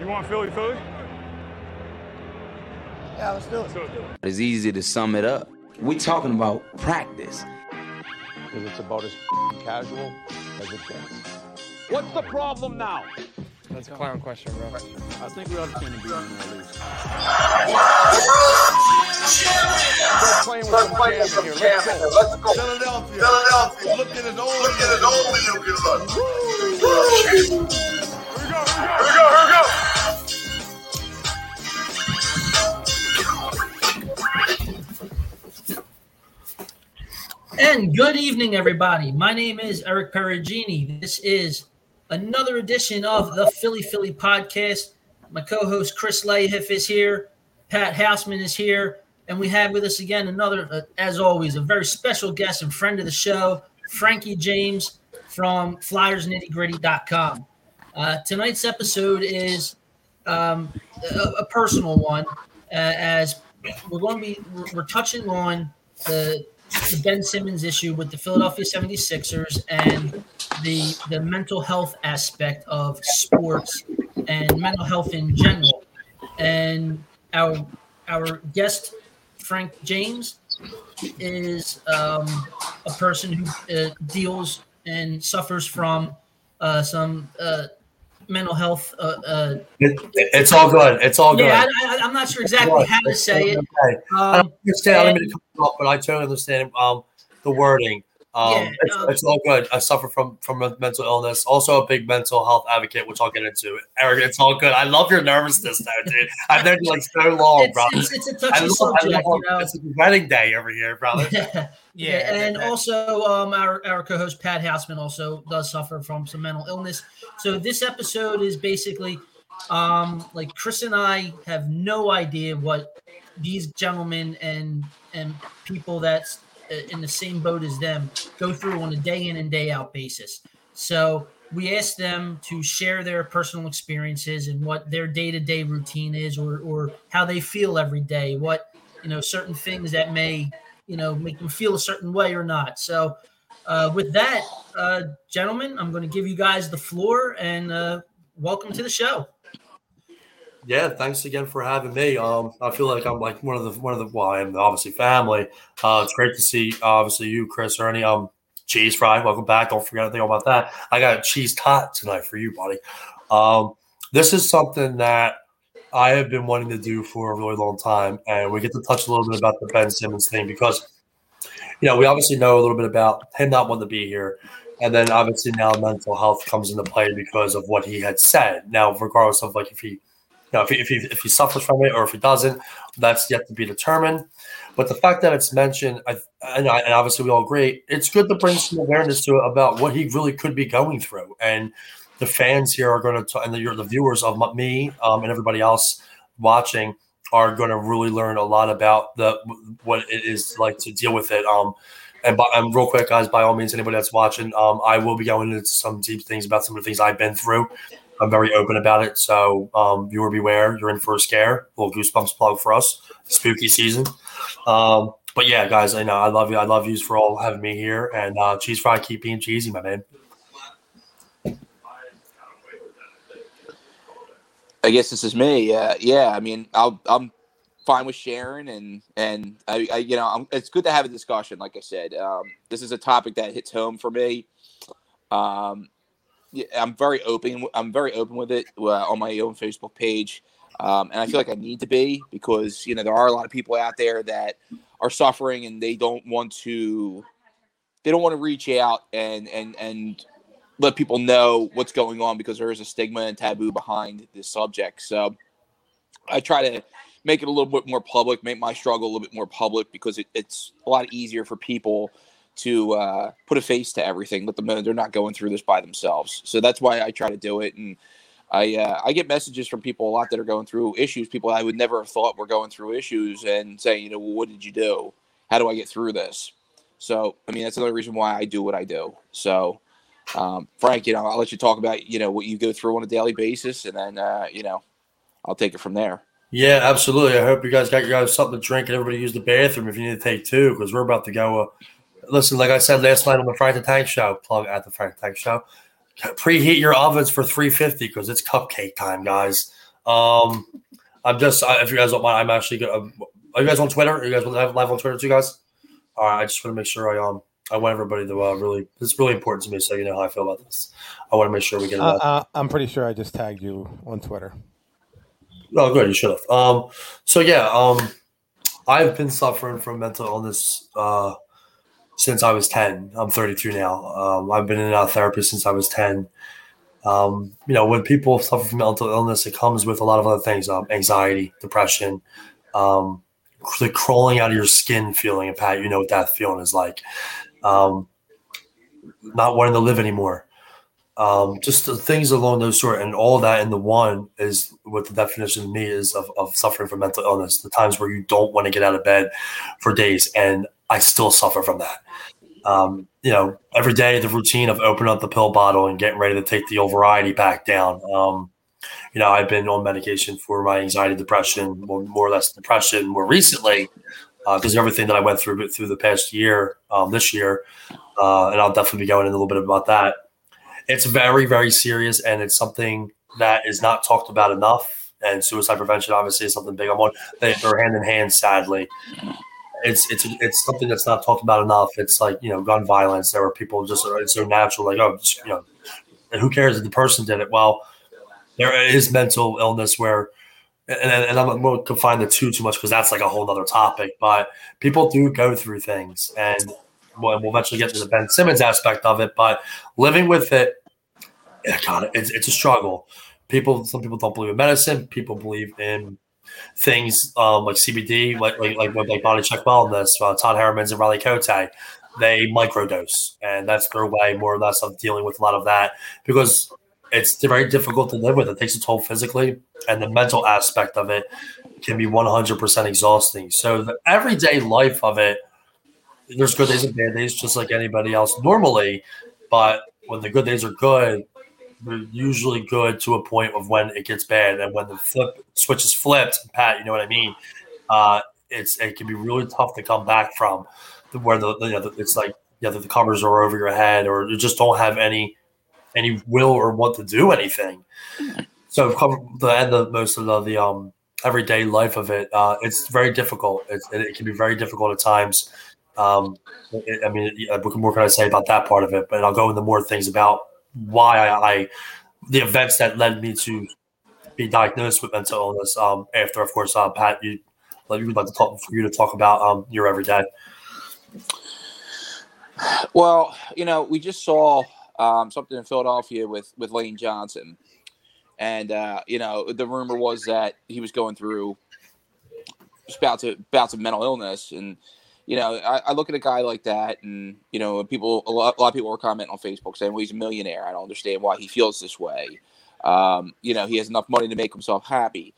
You want Philly Philly? Yeah, let's do it. It's easy to sum it up. We're talking about practice. Because it's about as casual as it gets. What's the problem now? That's a clown question, bro. I think we understand the beating at least. Start playing with some jam here. Let's go. Let's go. Philadelphia. Philadelphia. Look at his old Look at his old video can run. Here we go, here we go. Here we go, here we go. And good evening, everybody. My name is Eric Perugini. This is another edition of the Philly Philly podcast. My co-host Chris Layhiff is here. Pat Houseman is here, and we have with us again another, uh, as always, a very special guest and friend of the show, Frankie James from FlyersNittyGritty.com. Uh, tonight's episode is um, a, a personal one, uh, as we're going to be we're, we're touching on the the Ben Simmons issue with the Philadelphia 76ers and the the mental health aspect of sports and mental health in general. And our our guest Frank James is um, a person who uh, deals and suffers from uh, some uh, mental health. Uh, uh, It, it's all good. It's all good. yeah, I, I, I'm not sure exactly how to say it. Okay. I Um, understand. I mean and- to cut you off, but I totally understand um, the wording. Um, Yeah, it's, um, it's all good. I suffer from from a mental illness. Also, a big mental health advocate, which I'll get into. Eric, it's all good. I love your nervousness, though, dude. I've known you like so long, it's, bro. it's, it's a I touchy love, subject, love you know. it's a wedding day over here, brother. Yeah, Yeah, and that- that- also um, our our co-host Pat Houseman also does suffer from some mental illness. So this episode is basically um, like Chris and I have no idea what these gentlemen and and people that's in the same boat as them go through on a day in and day out basis. So we ask them to share their personal experiences and what their day to day routine is, or or how they feel every day, what you know, certain things that may you know make them feel a certain way or not. So uh, with that, uh, gentlemen, I'm going to give you guys the floor and uh, welcome to the show. Yeah, thanks again for having me. Um, I feel like I'm like one of the one of the well, I am obviously family. Uh, it's great to see obviously you, Chris, Ernie. Um, cheese fry, welcome back. Don't forget anything about that. I got a cheese tot tonight for you, buddy. Um, this is something that I have been wanting to do for a really long time, and we get to touch a little bit about the Ben Simmons thing because you know we obviously know a little bit about him not wanting to be here. And then obviously now mental health comes into play because of what he had said. Now, regardless of like if he know, if he, if he if he suffers from it or if he doesn't, that's yet to be determined. But the fact that it's mentioned, I, and, I, and obviously we all agree, it's good to bring some awareness to it about what he really could be going through. And the fans here are going to, and the, the viewers of me um, and everybody else watching are going to really learn a lot about the what it is like to deal with it. Um, and, by, and real quick, guys, by all means, anybody that's watching, um, I will be going into some deep things about some of the things I've been through. I'm very open about it. So, um, viewer beware, you're in for a scare. A little goosebumps plug for us. Spooky season. Um, but yeah, guys, I know I love you. I love you for all having me here. And uh, cheese fry, keep being cheesy, my man. I guess this is me. Uh, yeah, I mean, I'll, I'm fine with sharing, and and I, I you know, I'm, it's good to have a discussion. Like I said, um, this is a topic that hits home for me. Um, yeah, I'm very open. I'm very open with it uh, on my own Facebook page, um, and I feel like I need to be because you know there are a lot of people out there that are suffering and they don't want to. They don't want to reach out and and and let people know what's going on because there is a stigma and taboo behind this subject. So I try to make it a little bit more public, make my struggle a little bit more public because it, it's a lot easier for people to uh, put a face to everything. Them know they're not going through this by themselves. So that's why I try to do it. And I uh, I get messages from people a lot that are going through issues. People I would never have thought were going through issues and saying, you know, well, what did you do? How do I get through this? So I mean, that's another reason why I do what I do. So um, Frank, you know, I'll let you talk about you know what you go through on a daily basis, and then uh, you know, I'll take it from there. Yeah, absolutely. I hope you guys got you guys something to drink and everybody use the bathroom if you need to take two because we're about to go. Uh, listen, like I said last night on the Frank the Tank Show, plug at the Frank the Tank Show. Preheat your ovens for 350 because it's cupcake time, guys. Um, I'm just if you guys don't mind, I'm actually gonna. Are you guys on Twitter? Are you guys live live on Twitter too, guys? All right, I just want to make sure I um I want everybody to uh, really. It's really important to me, so you know how I feel about this. I want to make sure we get. Uh, uh, I'm pretty sure I just tagged you on Twitter. Oh, good. You should have. Um, so yeah, um, I've been suffering from mental illness uh, since I was ten. I'm 32 now. Um, I've been in of therapy since I was 10. Um, you know, when people suffer from mental illness, it comes with a lot of other things: um, anxiety, depression, um, the crawling out of your skin feeling. And Pat, you know what that feeling is like. Um, not wanting to live anymore um, just the things along those sort, and all that in the one is what the definition to me is of, of suffering from mental illness. The times where you don't want to get out of bed for days, and I still suffer from that. Um, you know, every day the routine of opening up the pill bottle and getting ready to take the old variety back down. Um, you know, I've been on medication for my anxiety, depression, more, more or less depression more recently because of everything that I went through through the past year, um, this year, uh, and I'll definitely be going in a little bit about that it's very very serious and it's something that is not talked about enough and suicide prevention obviously is something big i'm on they, they're hand in hand sadly it's it's it's something that's not talked about enough it's like you know gun violence there were people just it's so natural like oh just, you know who cares if the person did it well there is mental illness where and, and I'm going to confine the two too much because that's like a whole other topic. But people do go through things, and we'll, we'll eventually get to the Ben Simmons aspect of it. But living with it, God, it's, it's a struggle. People, some people don't believe in medicine. People believe in things um, like CBD, like like like, like body check wellness. Uh, Todd Harriman's and Riley Cote, they microdose, and that's their way more or less of dealing with a lot of that because it's very difficult to live with. It takes a toll physically, and the mental aspect of it can be 100% exhausting. So the everyday life of it, there's good days and bad days, just like anybody else normally. But when the good days are good, they're usually good to a point of when it gets bad, and when the flip switch is flipped, Pat, you know what I mean. Uh, it's it can be really tough to come back from where the you know, it's like yeah the covers are over your head, or you just don't have any any will or want to do anything. So cover the end of most of the, the um everyday life of it, uh, it's very difficult. It, it, can be very difficult at times. Um, it, I mean, what more can I say about that part of it? But I'll go into more things about why I, I the events that led me to be diagnosed with mental illness. Um, after, of course, uh, Pat, you like you would like to talk for you to talk about um your everyday. Well, you know, we just saw um, something in Philadelphia with with Lane Johnson, and uh, you know, the rumor was that he was going through bouts of bouts of mental illness, and you know, I, I look at a guy like that, and you know, people a lot, a lot of people were commenting on Facebook saying, "Well, he's a millionaire. I don't understand why he feels this way." Um, you know, he has enough money to make himself happy.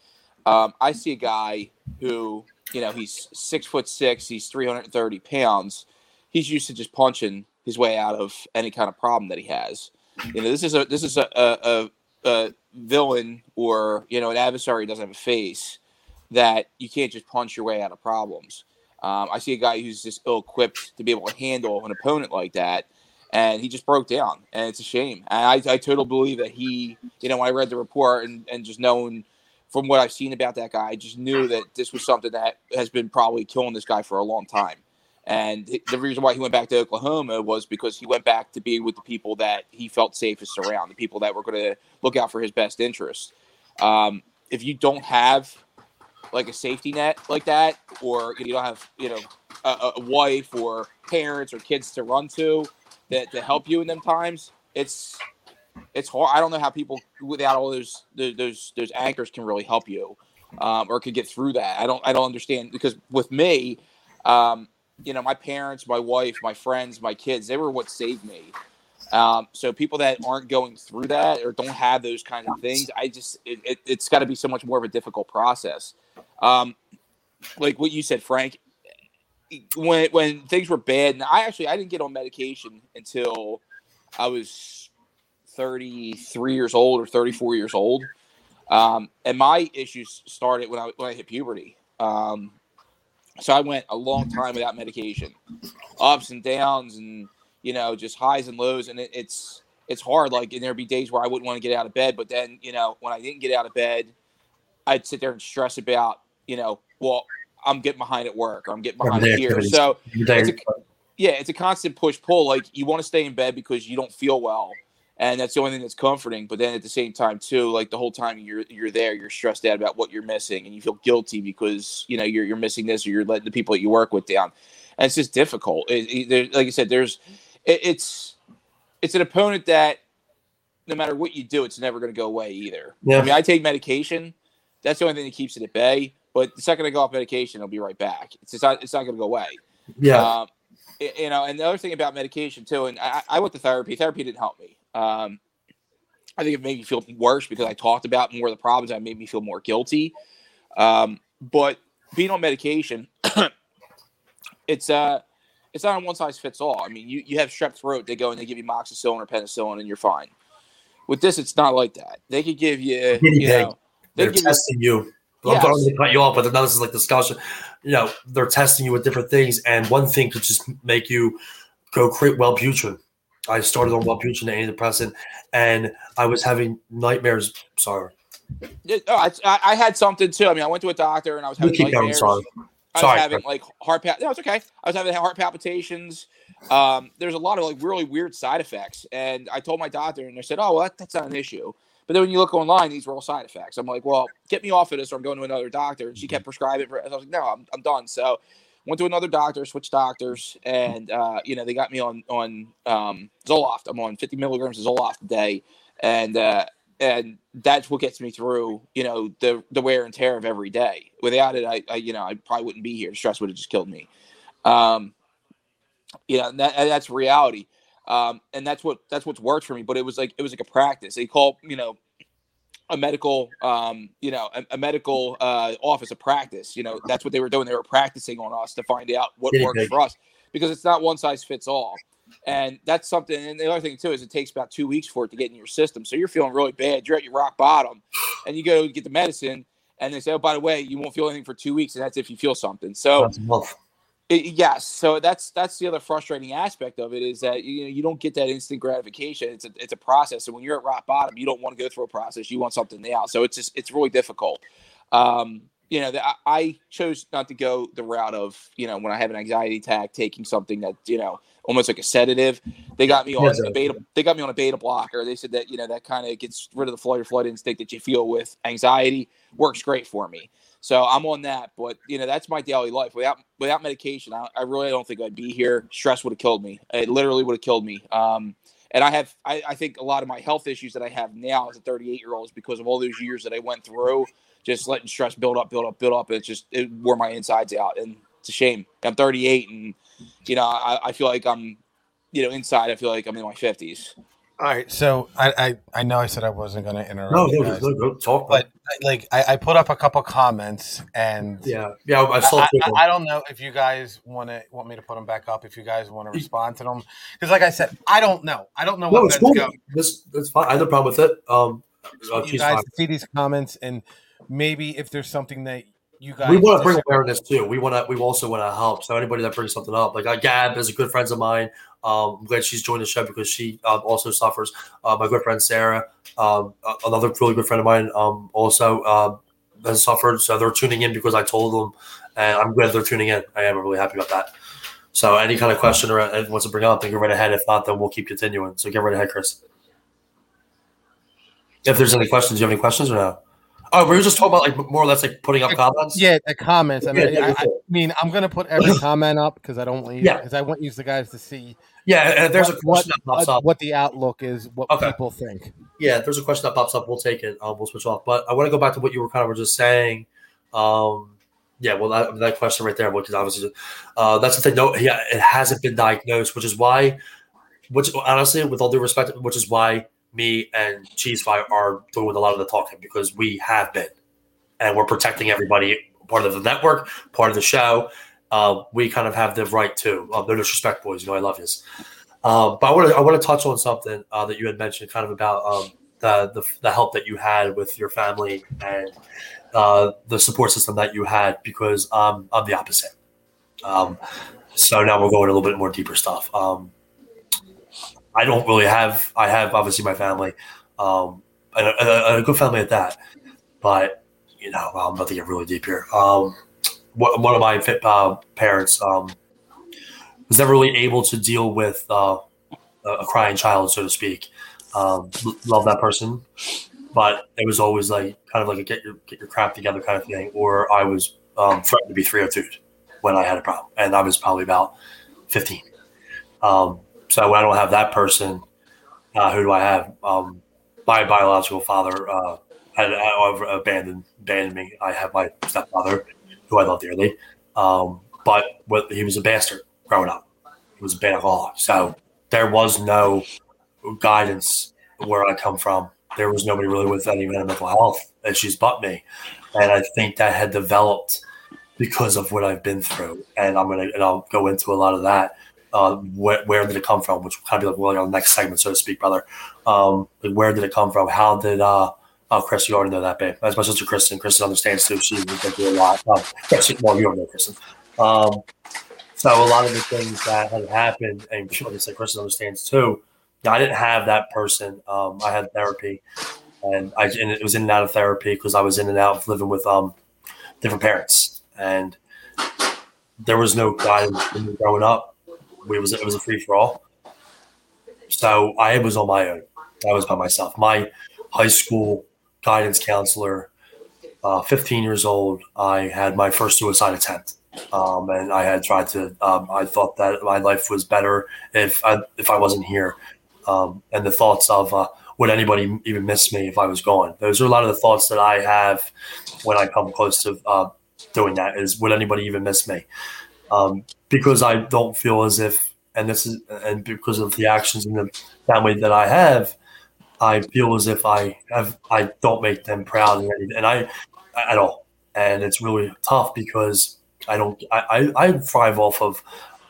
Um, I see a guy who, you know, he's six foot six, he's 330 pounds. He's used to just punching his way out of any kind of problem that he has. You know, this is a this is a, a, a, a villain or you know an adversary doesn't have a face that you can't just punch your way out of problems. Um, I see a guy who's just ill equipped to be able to handle an opponent like that, and he just broke down, and it's a shame. And I, I totally believe that he, you know, when I read the report and, and just knowing from what I've seen about that guy, I just knew that this was something that has been probably killing this guy for a long time. And the reason why he went back to Oklahoma was because he went back to be with the people that he felt safest around, the people that were going to look out for his best interests. Um, if you don't have like a safety net like that, or you don't have you know a, a wife or parents or kids to run to that to help you in them times, it's it's hard. I don't know how people without all those those those anchors can really help you um, or could get through that. I don't I don't understand because with me, um, you know, my parents, my wife, my friends, my kids, they were what saved me. Um, so people that aren't going through that or don't have those kind of things, I just it, it, it's got to be so much more of a difficult process. Um, like what you said, Frank. When when things were bad, and I actually I didn't get on medication until I was 33 years old or 34 years old. Um, and my issues started when I when I hit puberty. Um, so I went a long time without medication, ups and downs, and you know just highs and lows. And it, it's it's hard. Like and there'd be days where I wouldn't want to get out of bed, but then you know when I didn't get out of bed, I'd sit there and stress about, you know, well, I'm getting behind at work or I'm getting behind here. So it's a, yeah, it's a constant push pull. Like you want to stay in bed because you don't feel well, and that's the only thing that's comforting. But then at the same time, too, like the whole time you're you're there, you're stressed out about what you're missing, and you feel guilty because you know you're you're missing this or you're letting the people that you work with down, and it's just difficult. It, it- there- like I said, there's it, it's it's an opponent that no matter what you do, it's never going to go away either. Yeah. I mean, I take medication. That's the only thing that keeps it at bay. But the second I go off medication, it'll be right back. It's just not, it's not going to go away. Yeah. Um, you know, and the other thing about medication too, and I, I went to therapy. Therapy didn't help me. Um, I think it made me feel worse because I talked about more of the problems. That made me feel more guilty. Um, but being on medication, it's uh, it's not a one size fits all. I mean, you, you have strep throat, they go and they give you amoxicillin or penicillin, and you're fine. With this, it's not like that. They could give you, you know, they They're give you you. I'm Yes. sorry to cut you off, but now this is like discussion. You know, they're testing you with different things, and one thing could just make you go create Wellbutrin. I started on Wellbutrin, the antidepressant, and I was having nightmares. Sorry, Yeah, no, I, I had something too. I mean, I went to a doctor and I was you having keep going. nightmares. Sorry, I was sorry. having like heart pal. No, it's okay. I was having heart palpitations. Um, there's a lot of like really weird side effects, and I told my doctor, and they said, "Oh, well, that, that's not an issue." But then when you look online, these were all side effects. I'm like, "Well, get me off of this, or I'm going to another doctor." And she kept prescribing. It for, I was like, "No, I'm, I'm done." So went to another doctor, switched doctors, and uh, you know they got me on on um, Zoloft. I'm on 50 milligrams of Zoloft a day, and uh, and that's what gets me through. You know the the wear and tear of every day. Without it, I, I you know I probably wouldn't be here. Stress would have just killed me. Um, you know that, that's reality. Um, and that's what that's what's worked for me. But it was like it was like a practice. They call you know a medical um, you know a, a medical uh, office a practice. You know that's what they were doing. They were practicing on us to find out what Guinea works for us because it's not one size fits all. And that's something. And the other thing too is it takes about two weeks for it to get in your system. So you're feeling really bad. You're at your rock bottom, and you go get the medicine, and they say, "Oh, by the way, you won't feel anything for two weeks, and that's if you feel something." So That's a month. It, yes, so that's that's the other frustrating aspect of it is that you know you don't get that instant gratification. It's a it's a process, and when you're at rock bottom, you don't want to go through a process. You want something now, so it's just it's really difficult. Um, you know, I, I chose not to go the route of you know when I have an anxiety attack, taking something that you know almost like a sedative. They got me on Yes, a beta. They got me on a beta blocker. They said that you know that kind of gets rid of the flight or flight instinct that you feel with anxiety. Works great for me. So I'm on that, but you know that's my daily life. Without without medication, I, I really don't think I'd be here. Stress would have killed me. It literally would have killed me. Um, and I have, I, I think a lot of my health issues that I have now as a 38 year old is because of all those years that I went through, just letting stress build up, build up, build up. It just it wore my insides out, and it's a shame. I'm 38, and you know I, I feel like I'm, you know, inside I feel like I'm in my 50s. All right, so I I, I know I said I wasn't going to interrupt. No, you no, guys, no, no, talk. but like I, I put up a couple comments and yeah, yeah, I I, saw. I, two of them. I don't know if you guys want to want me to put them back up. If you guys want to respond to them, because like I said, I don't know. I don't know no, what it's cool. going. This that's fine. I have no problem with it. Um, uh, You guys fine. see these comments and maybe if there's something that you guys we want to bring awareness too. We want to. We also want to help. So anybody that brings something up, like uh, Gab is a good friend of mine. Um, I'm glad she's joined the show because she um, also suffers. Uh, my good friend Sarah, um, another really good friend of mine, um, also um, has suffered. So they're tuning in because I told them, and I'm glad they're tuning in. I am really happy about that. So any kind of question or wants to bring up, then go right ahead. If not, then we'll keep continuing. So get right ahead, Chris. If there's any questions, do you have any questions or no? Oh, we were just talking about like more or less like putting up comments. Yeah, the comments. I mean, Yeah, I, yeah, I mean, I'm gonna put every comment up because I don't want you Yeah. because I want you guys to see Yeah, and there's a what, question that what, pops up. what the outlook is, what Okay. people think. Yeah, if there's a question that pops up, we'll take it. Um, we'll switch off. But I want to go back to what you were kind of were just saying. Um, yeah, well, that, that question right there, because obviously, uh, that's the thing. No, yeah, it hasn't been diagnosed, which is why, which honestly, with all due respect, which is why me and Cheese Fry are doing a lot of the talking because we have been, and we're protecting everybody, part of the network, part of the show. Uh, we kind of have the right to. Um, no disrespect, boys. You know I love yous. Um, but I want to I want to touch on something uh, that you had mentioned, kind of about um, the, the the help that you had with your family and uh, the support system that you had, because um, I'm the opposite. Um, so now we'll go into a little bit more deeper stuff. Um, I don't really have. I have obviously my family, um, and a, a, a good family at that. But you know, I'm about to get really deep here. Um, one of my fit, uh, parents um, was never really able to deal with uh, a crying child, so to speak. Um, love that person, but it was always like kind of like a get your get your crap together kind of thing. Or I was um, threatened to be 302 when I had a problem, and I was probably about 15. Um, so I don't have that person, uh, who do I have? Um, my biological father uh, had uh, abandoned abandoned me. I have my stepfather, who I love dearly, um, but he was a bastard growing up. He was a bad alcoholic. So there was no guidance where I come from. There was nobody really with any mental health issues but me, and I think that had developed because of what I've been through. And I'm gonna and I'll go into a lot of that. Uh, where, where did it come from? Which will kind of be like really on the next segment, so to speak, brother. Um, like where did it come from? How did uh, oh Chris, you already know that, babe. That's my sister Kristen. Kristen understands too. She was going through a lot. Um, Kristen, well, you already know Kristen. Um, so a lot of the things that had happened, and like said, Kristen understands too. I didn't have that person. Um, I had therapy, and I and it was in and out of therapy because I was in and out of living with um different parents, and there was no guidance growing up. We was it was a free for all. So I was on my own. I was by myself. My high school guidance counselor, uh, 15 years old, I had my first suicide attempt. Um, and I had tried to. Um, I thought that my life was better if I, if I wasn't here, um, and the thoughts of uh, would anybody even miss me if I was gone. Those are a lot of the thoughts that I have when I come close to uh, doing that. Is would anybody even miss me? Um, because I don't feel as if, and this is, and because of the actions in the family that I have, I feel as if I have, I don't make them proud and, I at all, and it's really tough because I don't, I, I, I thrive off of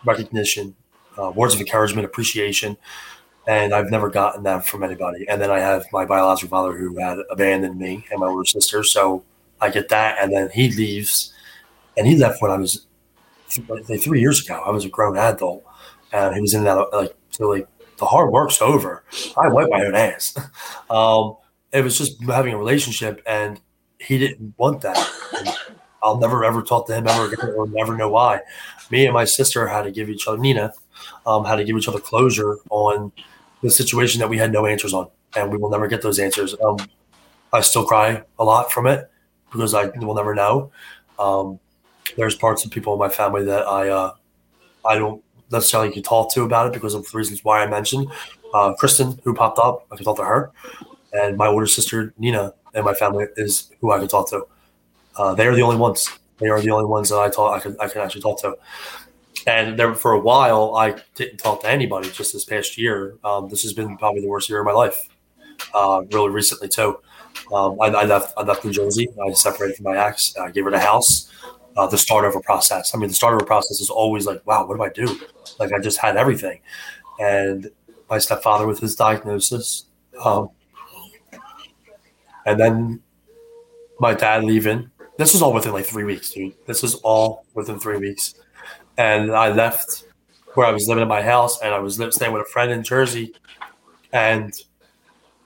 recognition, uh, words of encouragement, appreciation, and I've never gotten that from anybody. And then I have my biological father who had abandoned me and my older sister, so I get that, and then he leaves, and he left when I was three years ago. I was a grown adult, and he was in that like so like the hard work's over. I wipe my own ass. Um, it was just having a relationship, and he didn't want that. And I'll never ever talk to him ever again, or never know why. Me and my sister had to give each other Nina um, had to give each other closure on the situation that we had no answers on, and we will never get those answers. Um, I still cry a lot from it because I will never know. Um, there's parts of people in my family that I uh, I don't necessarily can talk to about it because of the reasons why I mentioned. Uh, Kristen, who popped up, I can talk to her, and my older sister Nina and my family is who I can talk to. Uh, they are the only ones. They are the only ones that I talk. I can I can actually talk to. And there for a while, I didn't talk to anybody. Just this past year, um, this has been probably the worst year of my life. Uh, really recently too. Um, I, I left. I left New Jersey. I separated from my ex. I gave her the house. Uh, the start of a process. I mean, the start of a process is always like, wow, what do I do? Like, I just had everything, and my stepfather with his diagnosis, um, and then my dad leaving. This was all within like three weeks, dude. This is all within three weeks, and I left where I was living in my house, and I was living, staying with a friend in Jersey, and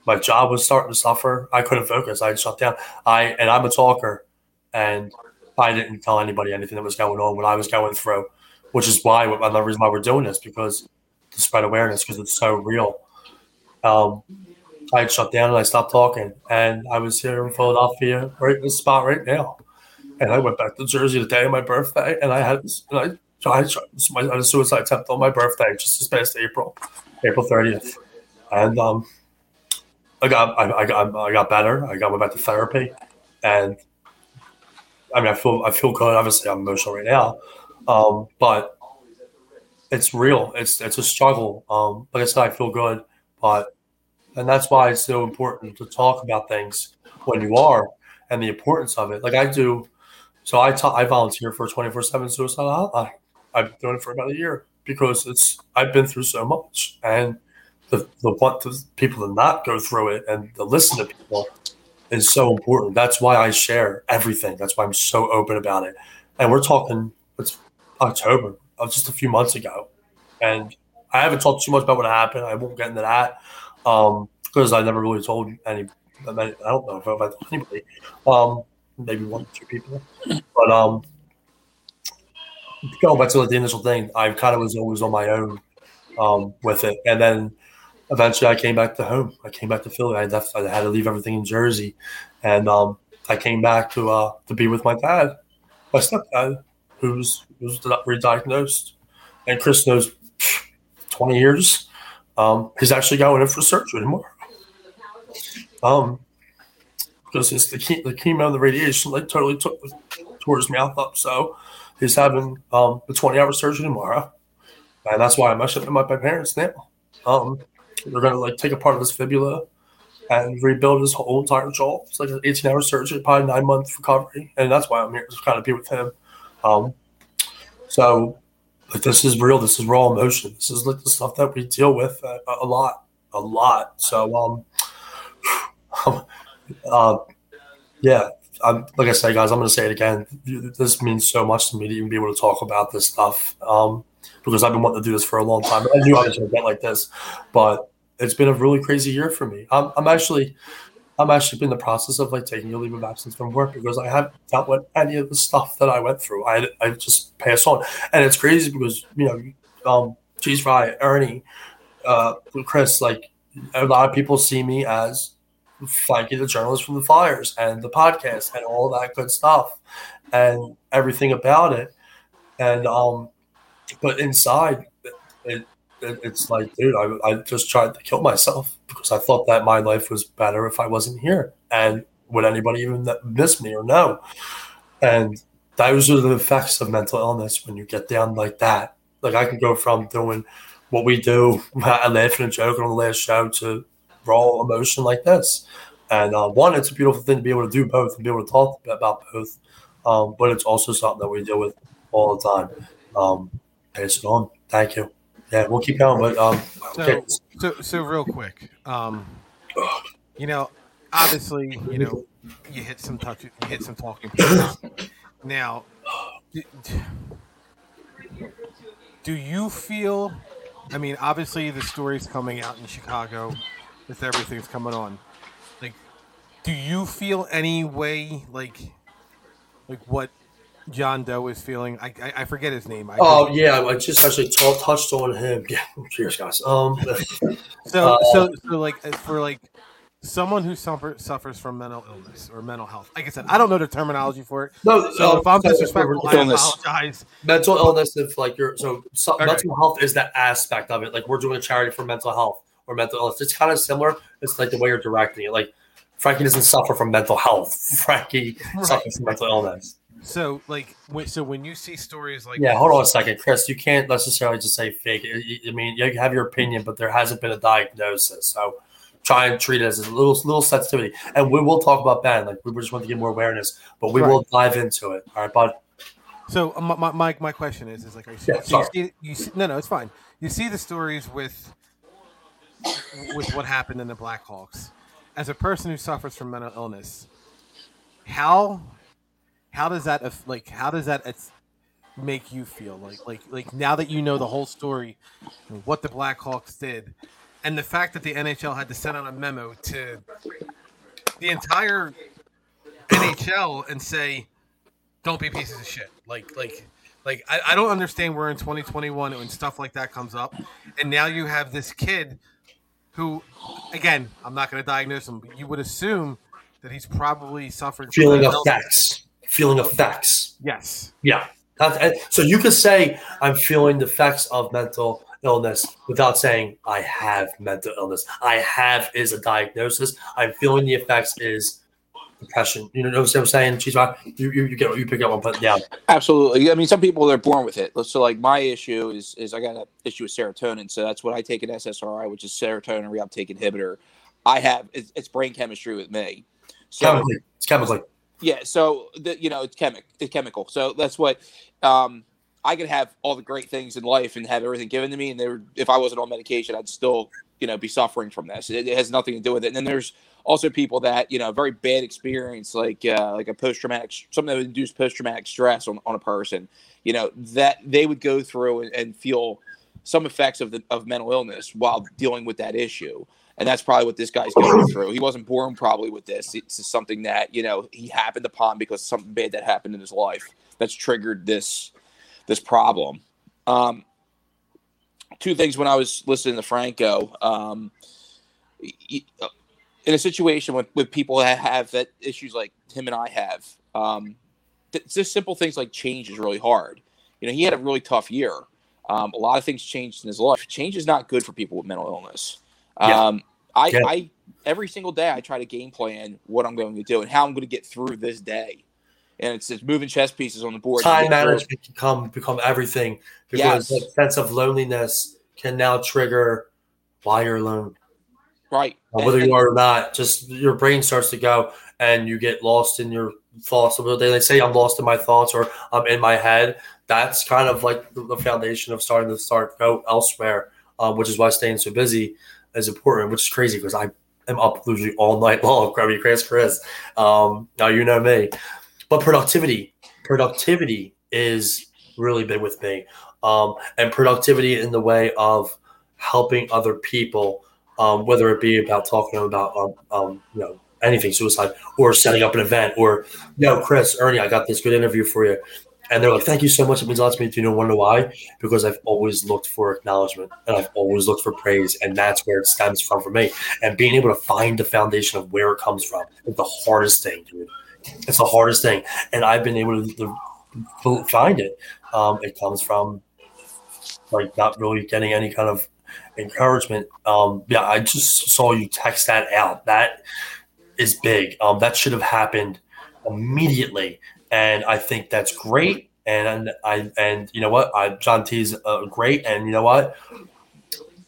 my job was starting to suffer. I couldn't focus. I shut down. I and I'm a talker, and I didn't tell anybody anything that was going on, what I was going through, which is why another reason why we're doing this because to spread awareness because it's so real. Um, I had shut down and I stopped talking, and I was here in Philadelphia, right in the spot right now. And I went back to Jersey the day of my birthday, and I had and I tried I had a suicide attempt on my birthday just this past April, April thirtieth, and um, I got I, I got I got better. I got went back to therapy, and I mean I feel I feel good. Obviously, I'm emotional right now, um, but it's real. It's it's a struggle. Um, like I said, I feel good, but and that's why it's so important to talk about things when you are and the importance of it. Like I do. So I ta- I volunteer for 24 seven suicide hotline. I've been doing it for about a year because it's I've been through so much and the the want the people to not go through it and to listen to people is so important. That's why I share everything. That's why I'm so open about it. And we're talking it's October of just a few months ago, and I haven't talked too much about what happened. I won't get into that um, because I never really told any. I don't know if I've told anybody. Um, maybe one or two people. But um, going back to the initial thing, I kind of was always on my own um, with it, and then eventually I came back to home. I came back to Philly. I left. I had to leave everything in Jersey, and um, I came back to uh, to be with my dad, my stepdad, who's who's re-diagnosed, and Chris knows twenty years. Um, he's actually going in for surgery tomorrow. Um, because it's the, the chemo and the radiation like totally took tore his mouth up. So he's having um the twenty hour surgery tomorrow, and that's why I'm actually my, my parents now. Um, they're gonna like take apart his fibula and rebuild his whole entire jaw. It's like an 18 hour surgery, probably nine month recovery, and that's why I'm here to kind of be with him. Um, so like this is real. This is raw emotion. This is like the stuff that we deal with a, a lot, a lot. So um, uh, yeah, I'm, like I say, guys, I'm going to say it again. This means so much to me to even be able to talk about this stuff um, because I've been wanting to do this for a long time. I knew I was going to get like this, but it's been a really crazy year for me. I'm, I'm actually, I'm actually in the process of like taking a leave of absence from work because I haven't dealt with any of the stuff that I went through. I, I just pass on, and it's crazy because you know, um, Cheese Fry, Ernie, uh, Chris, like a lot of people see me as Frankie the journalist from the Flyers and the podcast and all that good stuff and everything about it. And um, but inside, it, it, it's like, dude, I, I just tried to kill myself because I thought that my life was better if I wasn't here. And would anybody even miss me or no? And those are the effects of mental illness when you get down like that. Like I can go from doing what we do, laughing and joking on the last show, to raw emotion like this. And uh, one, it's a beautiful thing to be able to do both and be able to talk about both. Um, but it's also something that we deal with all the time. Um, pass it on. Thank you. Yeah, we'll keep going. But um, okay. so, so, so real quick, um, you know, obviously, you know, you hit some touch, you hit some talking points. Now, do, do you feel? I mean, obviously, the story's coming out in Chicago with everything's coming on. Like, do you feel any way like like what John Doe is feeling? I I, I forget his name. I oh yeah, I just actually t- touched on him. Yeah, cheers, guys. Um, so uh, so so like for like someone who suffer, suffers from mental illness or mental health. Like I said, I don't know the terminology for it. No, so if I'm disrespectful, I apologize. Mental illness, if like you're so, so okay. mental health is that aspect of it. Like we're doing a charity for mental health or mental illness. It's kind of similar. It's like the way you're directing it. Like Frankie doesn't suffer from mental health. Frankie right. suffers from mental illness. So, like, so when you see stories like, yeah, hold on a second, Chris. You can't necessarily just say fake. I mean, you have your opinion, but there hasn't been a diagnosis. So, try and treat it as a little little sensitivity. And we will talk about Ben. Like, we just want to get more awareness, but we right. will dive into it. All right, bud. So, uh, my, my, my question is, is like, you see, yeah, so you see, you see, no, no, it's fine. You see the stories with with what happened in the Blackhawks. As a person who suffers from mental illness, how how does that like how does that make you feel like like like now that you know the whole story, what the Blackhawks did, and the fact that the NHL had to send out a memo to the entire NHL and say, "Don't be pieces of shit." Like like like I, I don't understand we're in 2021 when stuff like that comes up, and now you have this kid who, again, I'm not going to diagnose him, but you would assume that he's probably suffering feeling effects. Feeling effects. Yes. Yeah. So you could say I'm feeling the effects of mental illness without saying I have mental illness. I have is a diagnosis. I'm feeling the effects is depression. You know what I'm saying? She's right. You, you, you get you pick up on, but yeah, absolutely. I mean, some people are born with it. So like my issue is is I got an issue with serotonin, so that's what I take an SSRI, which is serotonin reuptake inhibitor. I have it's, it's brain chemistry with me. So, chemically, it's chemically. Yeah, so the, you know it's chemic, it's chemical. So that's what um, I could have all the great things in life and have everything given to me, and there, if I wasn't on medication, I'd still you know be suffering from this. It, it has nothing to do with it. And then there's also people that you know very bad experience like uh, like a post traumatic something that would induce post traumatic stress on, on a person you know that they would go through and, and, feel some effects of the of mental illness while dealing with that issue and that's probably what this guy's going through. He wasn't born probably with this. It's something that you know he happened upon because something bad that happened in his life that's triggered this this problem. Um, two things when I was listening to Franco. Um, in a situation with, with people that have that issues like him and I have, um, th- just simple things like change is really hard. You know, he had a really tough year. Um, a lot of things changed in his life. Change is not good for people with mental illness. Yeah. Um, I, Yeah. I every single day I try to game plan what I'm going to do and how I'm going to get through this day. And it's just moving chess pieces on the board. time management can come become everything because Yes. that sense of loneliness can now trigger why you're alone. Right. Uh, whether you are or not, just your brain starts to go and you get lost in your thoughts. They they say I'm lost in my thoughts or I'm in my head. That's kind of like the, foundation of starting to start go elsewhere, um, which is why staying so busy is important, which is crazy because I am up literally all night long. Grabby Chris Chris. Um, now you know me. But productivity, productivity is really big with me. Um, and productivity in the way of helping other people um, whether it be about talking about um, um, you know anything suicide or setting up an event or yo Chris Ernie I got this good interview for you and they're like thank you so much. It means a lot to me do you know wonder why. Because I've always looked for acknowledgement and I've always looked for praise and that's where it stems from for me. And being able to find the foundation of where it comes from is the hardest thing dude. It's the hardest thing. And I've been able to, to find it. Um, it comes from like not really getting any kind of encouragement. Um, yeah, I just saw you text that out. That is big. Um, that should have happened immediately, and I think that's great. And I and you know what, I, John T's uh, great, and you know what,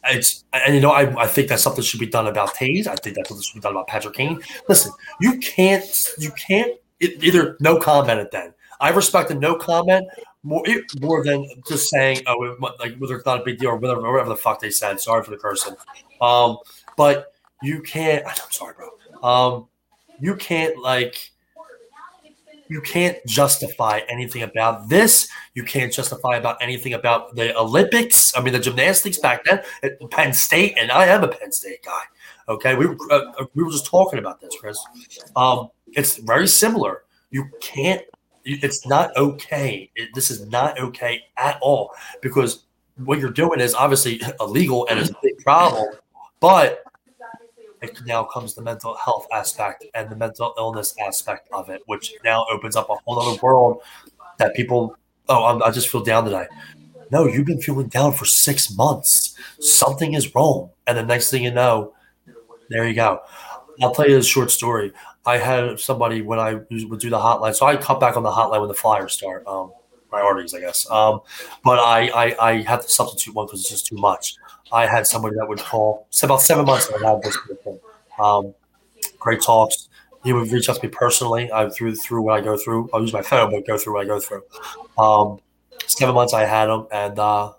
it's and you know I, I think that something should be done about Toews. I think that's something should be done about Patrick Kane. Listen, you can't you can't it, either no comment it then. I respect a no comment more more than just saying oh like whether it's not a big deal or whatever, whatever the fuck they said. Sorry for the cursing. Um, but you can't. I'm sorry, bro. Um, you can't like you can't justify anything about this. You can't justify about anything about the Olympics. I mean, the gymnastics back then at Penn State, and I am a Penn State guy. Okay, we were uh, we were just talking about this, Chris. Um, it's very similar. You can't. It's not okay. It, this is not okay at all because what you're doing is obviously illegal and it's a big problem. But it now comes the mental health aspect and the mental illness aspect of it, which now opens up a whole other world that people. Oh, I'm, I just feel down today. No, you've been feeling down for six months. Something is wrong, and the next thing you know, there you go. I'll tell you a short story. I had somebody when I would do the hotline, so I cut back on the hotline when the Flyers start. Um, priorities, I guess. Um, but I, I I had to substitute one because it's just too much. I had somebody that would call. It's about seven months I had this person. Um, great talks. He would reach out to me personally. I through through what I go through. I'll use my phone, but go through what I go through. Um, seven months I had him, and uh,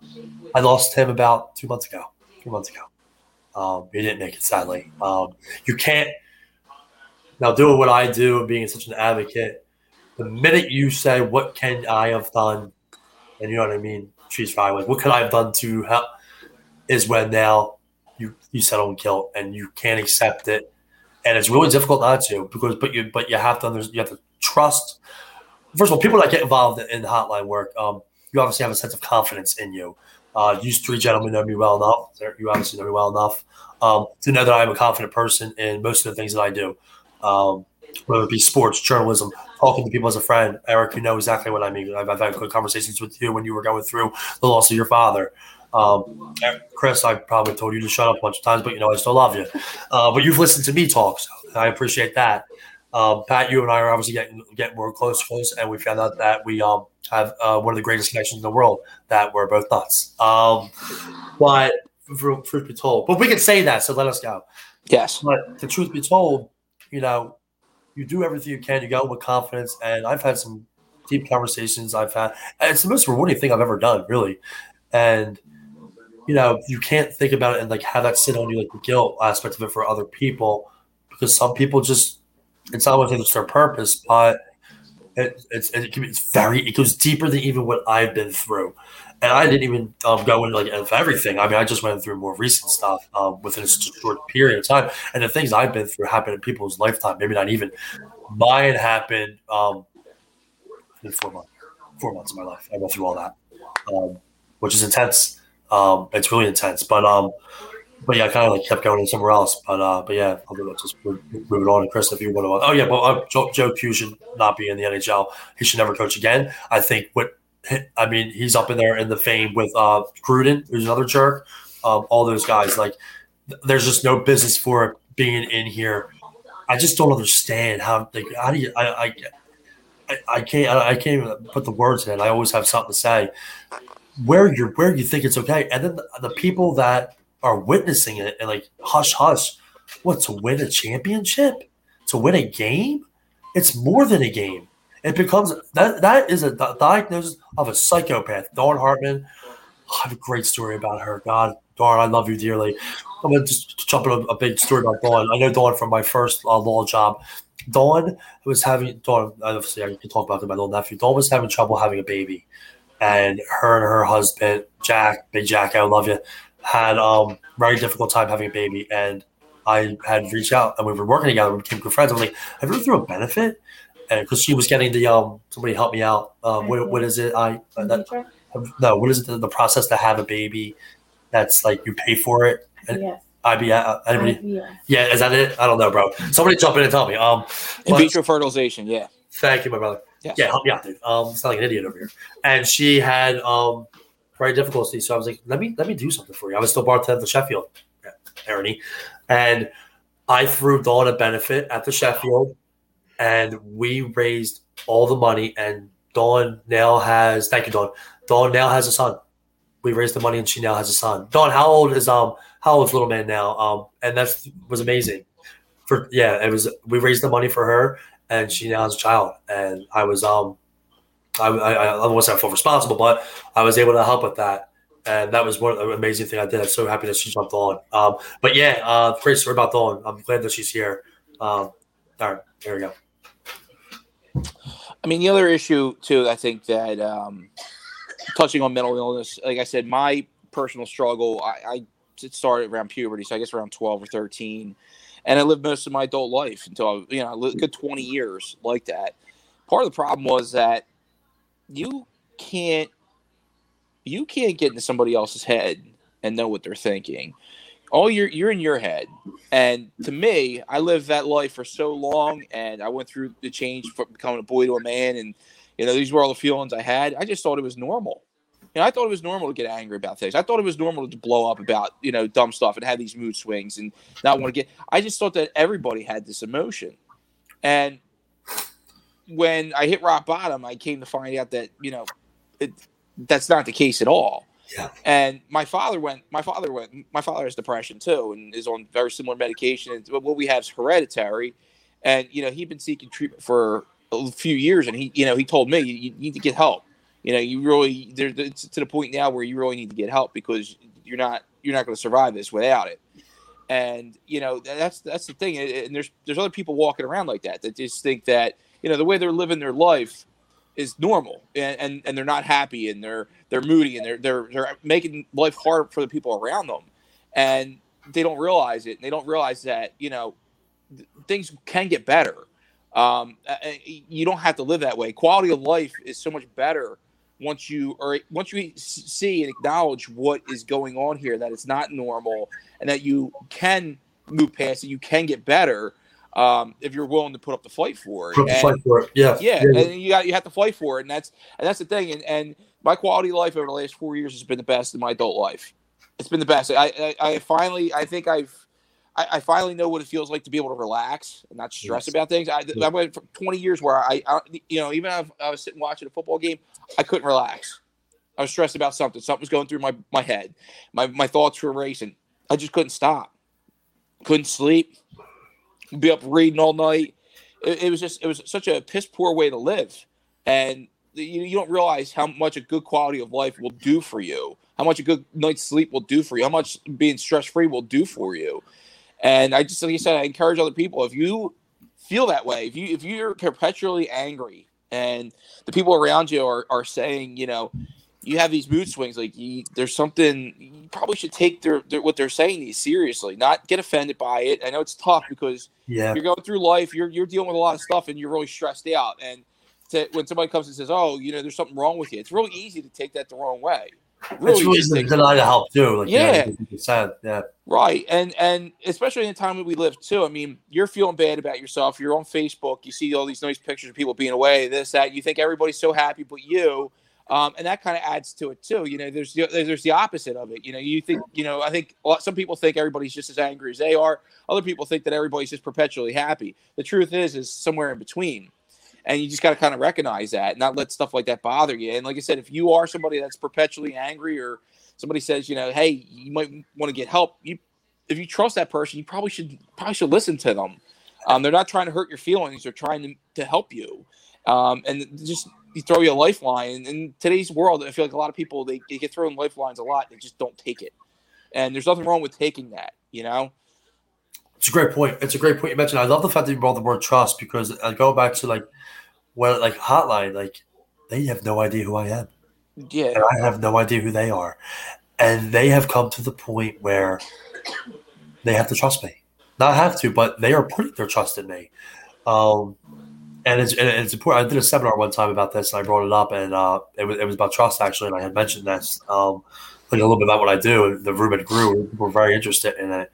I lost him about two months ago. Two months ago. Um, he didn't make it, sadly. Um, you can't now doing what I do and being such an advocate. The minute you say, "What can I have done?" and you know what I mean, she's fine with. What could I have done to help? Is when now you you settle in guilt and you can't accept it, and it's really difficult not to because but you but you have to you have to trust. First of all, people that get involved in the hotline work, um, you obviously have a sense of confidence in you. Uh, you three gentlemen know me well enough. You obviously know me well enough um, to know that I'm a confident person in most of the things that I do. Um, whether it be sports, journalism, talking to people as a friend. Eric, you know exactly what I mean. I've, I've had good conversations with you when you were going through the loss of your father. Um, Chris, I probably told you to shut up a bunch of times, but you know I still love you. Uh, but you've listened to me talk, so I appreciate that. Um, Pat, you and I are obviously getting getting more close, close, and we found out that we um, have uh, one of the greatest connections in the world. That we're both nuts. Um, but truth be told, but we can say that, so let us go. Yes. But the truth be told, you know, you do everything you can. You go with confidence, and I've had some deep conversations. I've had, and it's the most rewarding thing I've ever done, really. And you know, you can't think about it and like have that sit on you, like the guilt aspect of it for other people, because some people just it's not what it's their purpose, but it, it's it be, it's very it goes deeper than even what I've been through, And I didn't even um, go into like everything. I mean, I just went through more recent stuff um, within a short period of time. And the things I've been through happen in people's lifetime. Maybe not even mine happened um, in four months. Four months of my life, I went through all that, um, which is intense. Um, it's really intense, but um, but yeah, I kind of like kept going somewhere else. But uh, but yeah, I'll just move, move it on. And Chris, if you want to, oh yeah, but uh, Joe, Joe Q should not be in the NHL. He should never coach again. I think what I mean, he's up in there in the fame with uh, Gruden, who's another jerk. Um, all those guys, like, there's just no business for being in here. I just don't understand how. Like, how do you? I, I, I, can't. I can't even put the words in. I always have something to say. Where you're where you think it's okay, and then the, the people that are witnessing it and like hush hush. What to win a championship? To win a game? It's more than a game. It becomes that that is a diagnosis of a psychopath. Dawn Hartman. I have a great story about her. God, Dawn, I love you dearly. I'm gonna just jump in a, a big story about Dawn. I know Dawn from my first uh, law job. Dawn was having Dawn. Obviously, I can talk about my little nephew. Dawn was having trouble having a baby, and her and her husband Jack, Big Jack, I love you, had um very difficult time having a baby, and I had reached out and we were working together. We became good friends. I'm like, have you ever through a benefit? and because she was getting the um somebody help me out. Um, what, what is it? I uh, that, no, what is it? The, the, process to have a baby? That's like you pay for it. Yes. IBS. Uh, anybody? Yeah, is that it? I don't know, bro. Somebody jump in and tell me. Um, in vitro fertilization. Yeah. Thank you, my brother. Yeah, help me out, dude. Um, not like an idiot over here. And she had um very difficulty, so I was like, let me let me do something for you. I was still bartending the Sheffield, Ernie, and I threw Dawn a benefit at the Sheffield and we raised all the money. And Dawn now has thank you, Dawn. Dawn now has a son. We raised the money, and she now has a son. Dawn, how old is um how old is little man now? Um, and that was amazing. For yeah, it was. We raised the money for her, and she now has a child. And I was um, I I, I don't say I feel responsible, but I was able to help with that and that was one of the amazing thing I did. I'm so happy that she jumped on. Um, but yeah, uh, great story about Dawn. I'm glad that she's here. Um, all right, here we go. I mean, the other issue too, I think that um, touching on mental illness, like I said, my personal struggle, I, I started around puberty, so I guess around twelve or thirteen, and I lived most of my adult life until I, you know, a good twenty years like that. Part of the problem was that you can't you can't get into somebody else's head and know what they're thinking. All you're you're in your head. And to me i lived that life for so long and i went through the change from becoming a boy to a man and you know these were all the feelings i had. I just thought it was normal you know i thought it was normal to get angry about things i thought it was normal to blow up about you know dumb stuff and have these mood swings and not want to get i just thought that everybody had this emotion and when i hit rock bottom i came to find out that you know it, that's not the case at all yeah. And my father went. My father went. My father has depression too, and is on very similar medication. what we have is hereditary, and you know he'd been seeking treatment for a few years, and he, you know, he told me you, need to get help. You know, you really there to the point now where you really need to get help because you're not you're not going to survive this without it. And you know that's that's the thing. And there's there's other people walking around like that that just think that you know the way they're living their life is normal and, and, and they're not happy and they're they're moody and they're they're they're making life hard for the people around them and they don't realize it and they don't realize that you know th- things can get better um, you don't have to live that way quality of life is so much better once you or once you see and acknowledge what is going on here that it's not normal and that you can move past it you can get better um, if you're willing to put up the fight for it. Put and, fight for it. Yeah. yeah. Yeah. And you got you have to fight for it. And that's and that's the thing. And and my quality of life over the last four years has been the best in my adult life. It's been the best. I I, I finally I think I've I, I, finally know what it feels like to be able to relax and not stress yes. about things. I, I went for 20 years where I, I you know, even if I was sitting watching a football game, I couldn't relax. I was stressed about something. Something was going through my, my head. My, my thoughts were racing. I just couldn't stop. Couldn't sleep be up reading all night. It, it was just it was such a piss poor way to live, and you, you don't realize how much a good quality of life will do for you, how much a good night's sleep will do for you, how much being stress free will do for you. And I just like I said, I encourage other people if you feel that way, if you if you're perpetually angry and the people around you are, are saying, you know, you have these mood swings. Like you, there's something you probably should take their, their what they're saying these seriously, not get offended by it. I know it's tough because Yeah. you're going through life, you're you're dealing with a lot of stuff, and you're really stressed out. And to, when somebody comes and says, "Oh, you know, there's something wrong with you," it's really easy to take that the wrong way. It's really easy to take- deny the help too. Like Yeah. you, know, you yeah. Right. And and especially in the time that we live too. I mean, you're feeling bad about yourself. You're on Facebook, you see all these nice pictures of people being away, this, that. You think everybody's so happy but you. Um, and that kind of adds to it too. You know, there's the, there's the opposite of it. You know, you think, you know, I think a lot, some people think everybody's just as angry as they are. Other people think that everybody's just perpetually happy. The truth is, is somewhere in between. And you just got to kind of recognize that, and not let stuff like that bother you. And like I said, if you are somebody that's perpetually angry, or somebody says, you know, hey, you might want to get help, you if you trust that person, you probably should probably should listen to them. Um, they're not trying to hurt your feelings; they're trying to, to help you. Um, and just you throw you a lifeline. And in today's world, I feel like a lot of people they, they get thrown lifelines a lot. They just don't take it. And there's nothing wrong with taking that. You know. It's a great point. It's a great point you mentioned. I love the fact that you brought the word trust because I go back to like, well, like hotline, like they have no idea who I am. Yeah. And I have no idea who they are. And they have come to the point where they have to trust me. Not have to, but they are putting their trust in me. Um, and it's, and it's important. I did a seminar one time about this, and I brought it up, and uh, it, was, it was about trust actually, and I had mentioned this, um, like a little bit about what I do, and the room had grew. People were very interested in it.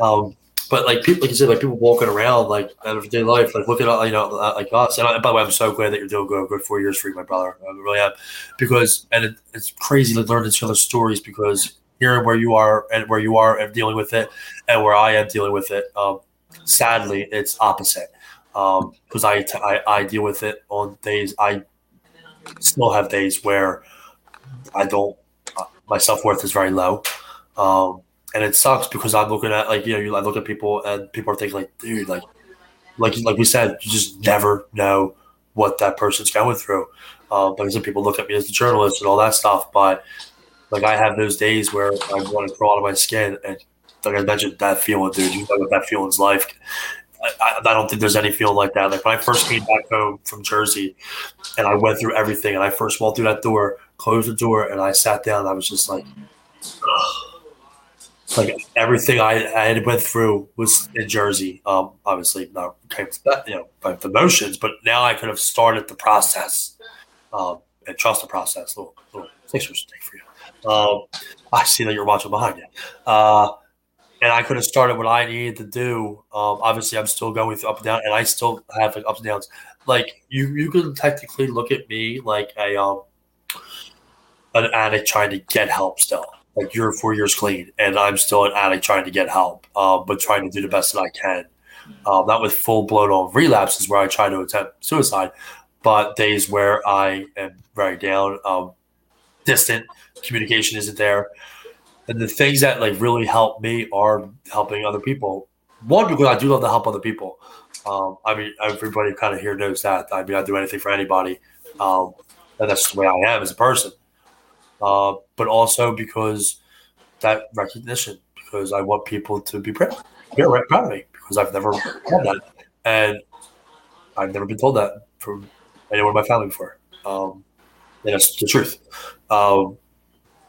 Um, but like people, like you said, like people walking around like everyday life, like looking at you know like us. And by the way, I'm so glad that you're doing good. Good four years for you, my brother. I really am, because and it, it's crazy to learn each other's stories because hearing where you are and where you are and dealing with it, and where I am dealing with it. Um, sadly, it's opposite because I, t- I I deal with it on days I still have days where I don't uh, my self worth is very low. Um, and it sucks because I'm looking at like you know you I look at people and people are thinking like dude like like like we said you just never know what that person's going through. Um, like some people look at me as a journalist and all that stuff, but like I have those days where I want to crawl out of my skin and like I mentioned that feeling, dude. You know what that feeling's like. I, I, don't think there's any feeling like that. Like when I first came back home from Jersey, and I went through everything, and I first walked through that door, closed the door, and I sat down. I was just like, like everything I, I went through was in Jersey. Um, obviously not came you know, by the motions, but now I could have started the process, um, and trust the process. Little, Sixers take for you. Um, I see that you're watching behind you. Uh, and I could have started what I needed to do. Um, obviously, I'm still going up and down, and I still have like ups and downs. Like you, you can technically look at me like a um, an addict trying to get help still. Like you're four years clean, and I'm still an addict trying to get help, um, but trying to do the best that I can. Um, not with full blown on relapses where I try to attempt suicide, but days where I am very down, um, distant, communication isn't there. And the things that like really help me are helping other people. One, because I do love to help other people. Um, I mean, everybody kind of here knows that. I mean, I do anything for anybody, um, and that's the way I am as a person. Uh, but also because that recognition, because I want people to be proud, be proud of me, because I've never had that, and I've never been told that from anyone in my family before. Um, and that's the truth. Um,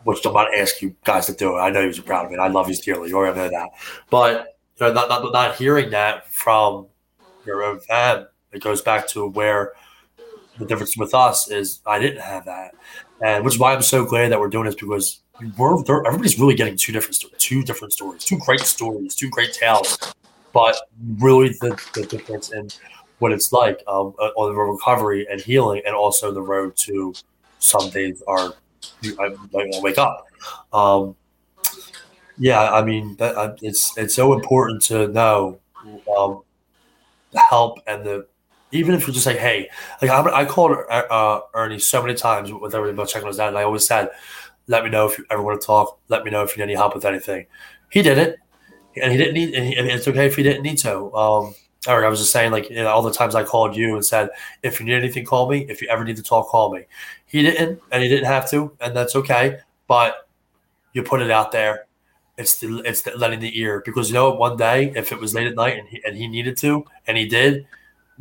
which I'm not asking you guys to do it. I know you're proud of me. I love you dearly. You already know that. But you know, not, not, not hearing that from your own fam, it goes back to where the difference with us is I didn't have that. And which is why I'm so glad that we're doing this because we're everybody's really getting two different stories, two different stories, two great stories, two great tales, but really the, the difference in what it's like um, on the recovery and healing, and also the road to some days are I, I wake up. Um, yeah, I mean, that, it's it's so important to know um, the help and the even if you just say, hey, like I, I called uh, Ernie so many times with everything about checking his dad, and I always said, let me know if you ever want to talk. Let me know if you need any help with anything. He did it, and he didn't need. And, he, it's okay if he didn't need to. Um, or I was just saying, like you know, all the times I called you and said, if you need anything, call me. If you ever need to talk, call me. He didn't, and he didn't have to, and that's okay. But you put it out there. It's the it's the letting the ear because you know one day if it was late at night and he, and he needed to and he did,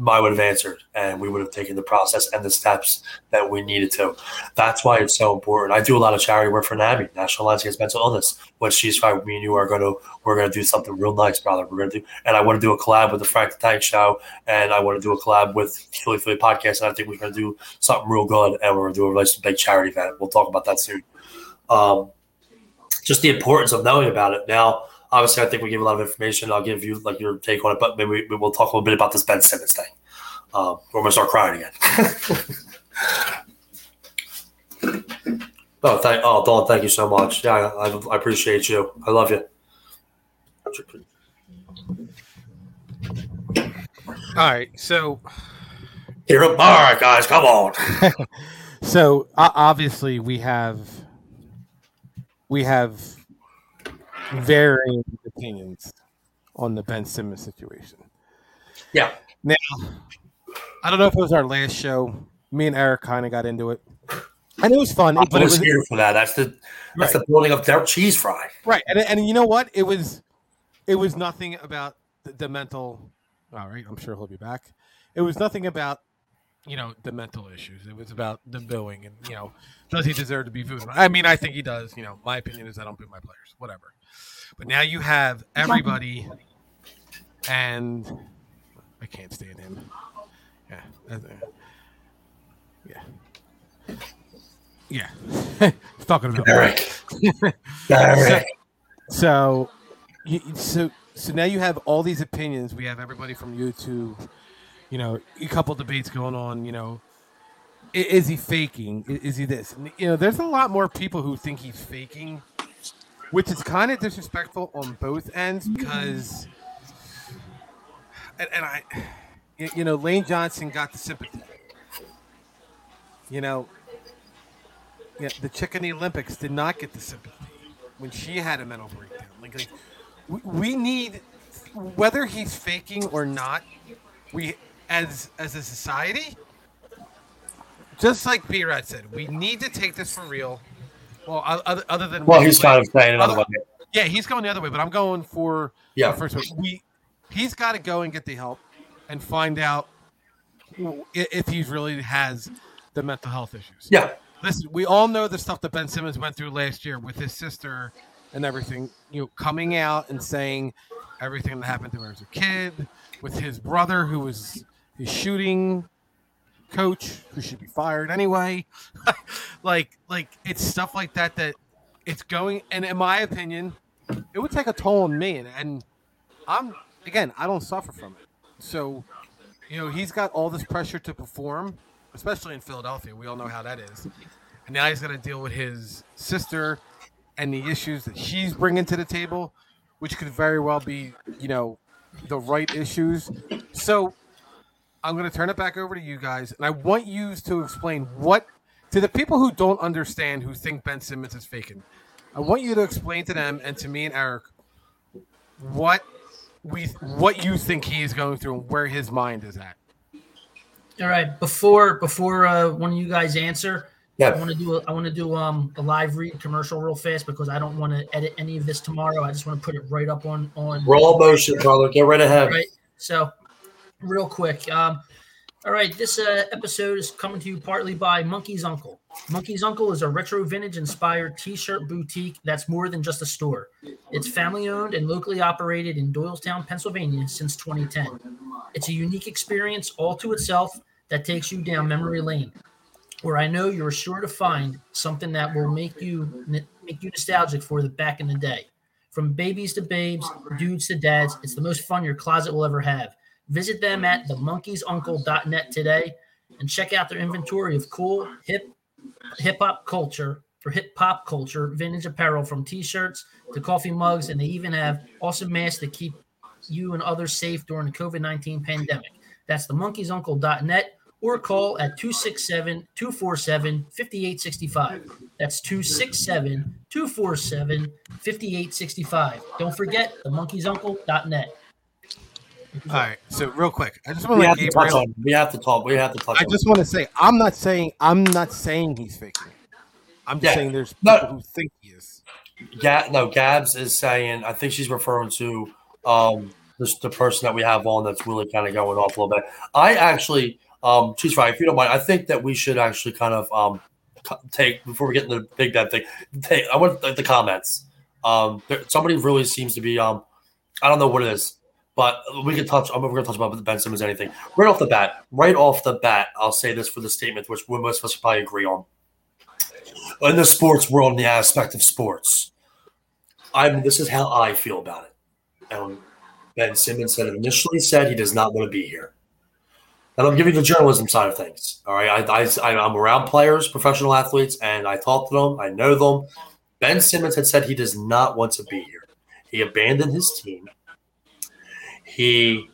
I would have answered, and we would have taken the process and the steps that we needed to. That's why it's so important. I do a lot of charity work for NAMI, National Alliance Against Mental Illness. What she's fine, me and you are to we're to do something real nice, brother. We're to do, and I want to do a collab with the Frank the Tank Show, and I want to do a collab with Philly Philly Podcast, and I think we're to do something real good, and we're to do a nice big charity event. We'll talk about that soon. Um, just the importance of knowing about it now obviously, I think we give a lot of information. I'll give you like your take on it, but maybe we, we'll talk a little bit about this Ben Simmons thing. Um, we're gonna start crying again. oh, thank oh, Dawn, thank you so much. Yeah, I, I appreciate you. I love you. All right, so here, we all right, guys, come on. so uh, obviously, we have we have varying opinions on the Ben Simmons situation. Yeah. Now, I don't know if it was our last show. Me and Eric kind of got into it, and it was fun. I but it was was here for that. That's the that's the building of their Cheese Fry. right, and and you know what? It was it was nothing about the, the mental. All right, I'm sure he'll be back. It was nothing about you know the mental issues. It was about the booing and you know does he deserve to be booed? I mean, I think he does. You know, my opinion is I don't boo my players. Whatever. But now you have everybody, and I can't stand him. Yeah, yeah, yeah. He's talking about Eric. so, so, so, so now you have all these opinions. We have everybody from YouTube. You know, a couple debates going on. You know, is he faking? Is he this? You know, there's a lot more people who think he's faking which is kind of disrespectful on both ends mm-hmm. because, and, and I, you know, Lane Johnson got the sympathy. You know, yeah, the chick in the Olympics did not get the sympathy when she had a mental breakdown. Like, like we, we need, whether he's faking or not, we as as a society, just like B Rad said, we need to take this for real well, other, other than well, he's kind of saying another other, one. Yeah, he's going the other way, but I'm going for yeah. The first one. We he's got to go and get the help and find out if he really has the mental health issues. Yeah. Listen, we all know the stuff that Ben Simmons went through last year with his sister and everything. You know, coming out and saying everything that happened to her as a kid, with his brother who was his shooting coach who should be fired anyway. like like it's stuff like that that it's going and in my opinion, it would take a toll on me and, and I'm again, I don't suffer from it. So, you know, he's got all this pressure to perform, especially in Philadelphia. We all know how that is. And now he's got to deal with his sister and the issues that she's bringing to the table, which could very well be, you know, the right issues. So I'm going to turn it back over to you guys, and I want you to explain what to the people who don't understand who think Ben Simmons is faking. I want you to explain to them and to me and Eric what we what you think he is going through and where his mind is at. All right, before before uh, one of you guys answer, yeah. I want to do a, I want to do um a live read commercial real fast because I don't want to edit any of this tomorrow. I just want to put it right up on on roll motion, brother. Get right ahead. Right. So real quick. Um, all right, this uh, episode is coming to you partly by Monkey's Uncle. Monkey's Uncle is a retro vintage inspired t shirt boutique that's more than just a store. It's family owned and locally operated in Doylestown, Pennsylvania since 2010. It's a unique experience all to itself that takes you down memory lane, where I know you're sure to find something that will make you make you nostalgic for the back in the day. From babies to babes, dudes to dads, it's the most fun your closet will ever have. Visit them at themonkeysuncle.net today and check out their inventory of cool hip hip hop culture for hip hop culture vintage apparel from t-shirts to coffee mugs and they even have awesome masks to keep you and others safe during the COVID-19 pandemic. That's themonkeysuncle.net or call at 267-247-5865. That's 267-247-5865. Don't forget themonkeysuncle.net. All right. So real quick, I just want to have to touch on. We have to talk. We have to touch. I just want to say I'm not saying I'm not saying he's faking. I'm just Yeah. saying there's people No. who think he is. Ga- no, Gabs is saying. I think she's referring to um, the, the person that we have on that's really kind of going off a little bit. I actually, um, Cheese Fry, if you don't mind, I think that we should actually kind of um, take before we get into the big bad thing. Take I want the, the comments. Um, there, somebody really seems to be um, I don't know what it is, but we can touch. I'm going to touch about Ben Simmons. Anything right off the bat, right off the bat, I'll say this for the statement, which most of us probably agree on. In the sports world, in the aspect of sports, I'm. This is how I feel about it. Ben Simmons said initially said he does not want to be here. And I'm giving the journalism side of things. All right, I, I, I'm around players, professional athletes, and I talk to them. I know them. Ben Simmons had said he does not want to be here. He abandoned his team. He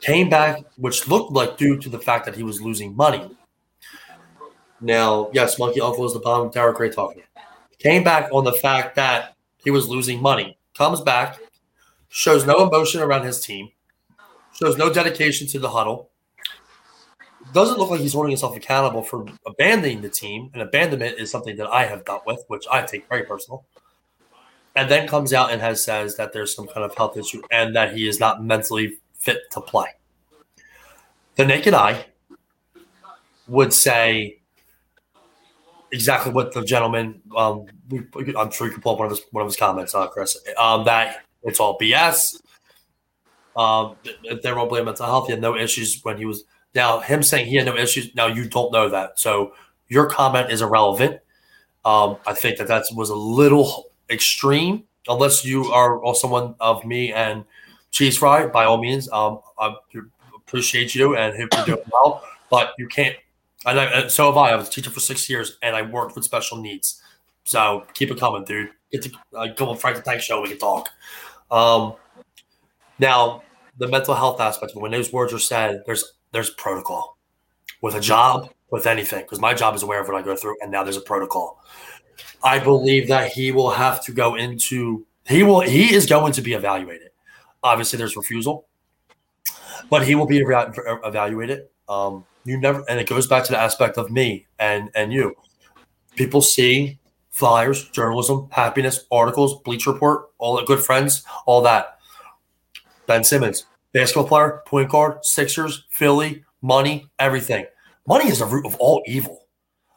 came back, which looked like due to the fact that he was losing money. Now, yes, Monkey Uncle is the bottom tower great talking. Came back on the fact that he was losing money. Comes back, shows no emotion around his team, shows no dedication to the huddle. Doesn't look like he's holding himself accountable for abandoning the team. And abandonment is something that I have dealt with, which I take very personal. And then comes out and has says that there's some kind of health issue and that he is not mentally fit to play. The naked eye would say exactly what the gentleman. Um, I'm sure you can pull up one of his one of his comments, uh, Chris. Um, that it's all BS. Um, they won't blame mental health. He had no issues when he was. Now him saying he had no issues. Now you don't know that, so your comment is irrelevant. Um, I think that that was a little extreme. Unless you are someone of me and Cheese Fry, by all means, um, I appreciate you and hope you're doing well. But you can't. And, I, so have I. I was a teacher for six years, and I worked with special needs. So keep it coming, dude. Get to uh, go on the Tank show. We can talk. Um, now, the mental health aspect, when those words are said, there's there's protocol with a job, with anything, because my job is aware of what I go through, and now there's a protocol. I believe that he will have to go into he will he is going to be evaluated. Obviously, there's refusal, but he will be eva- evaluated. Um, you never, and it goes back to the aspect of me and and you. People see flyers, journalism, happiness, articles, Bleacher Report, all the good friends, all that. Ben Simmons, basketball player, point guard, Sixers, Philly, money, everything. Money is the root of all evil.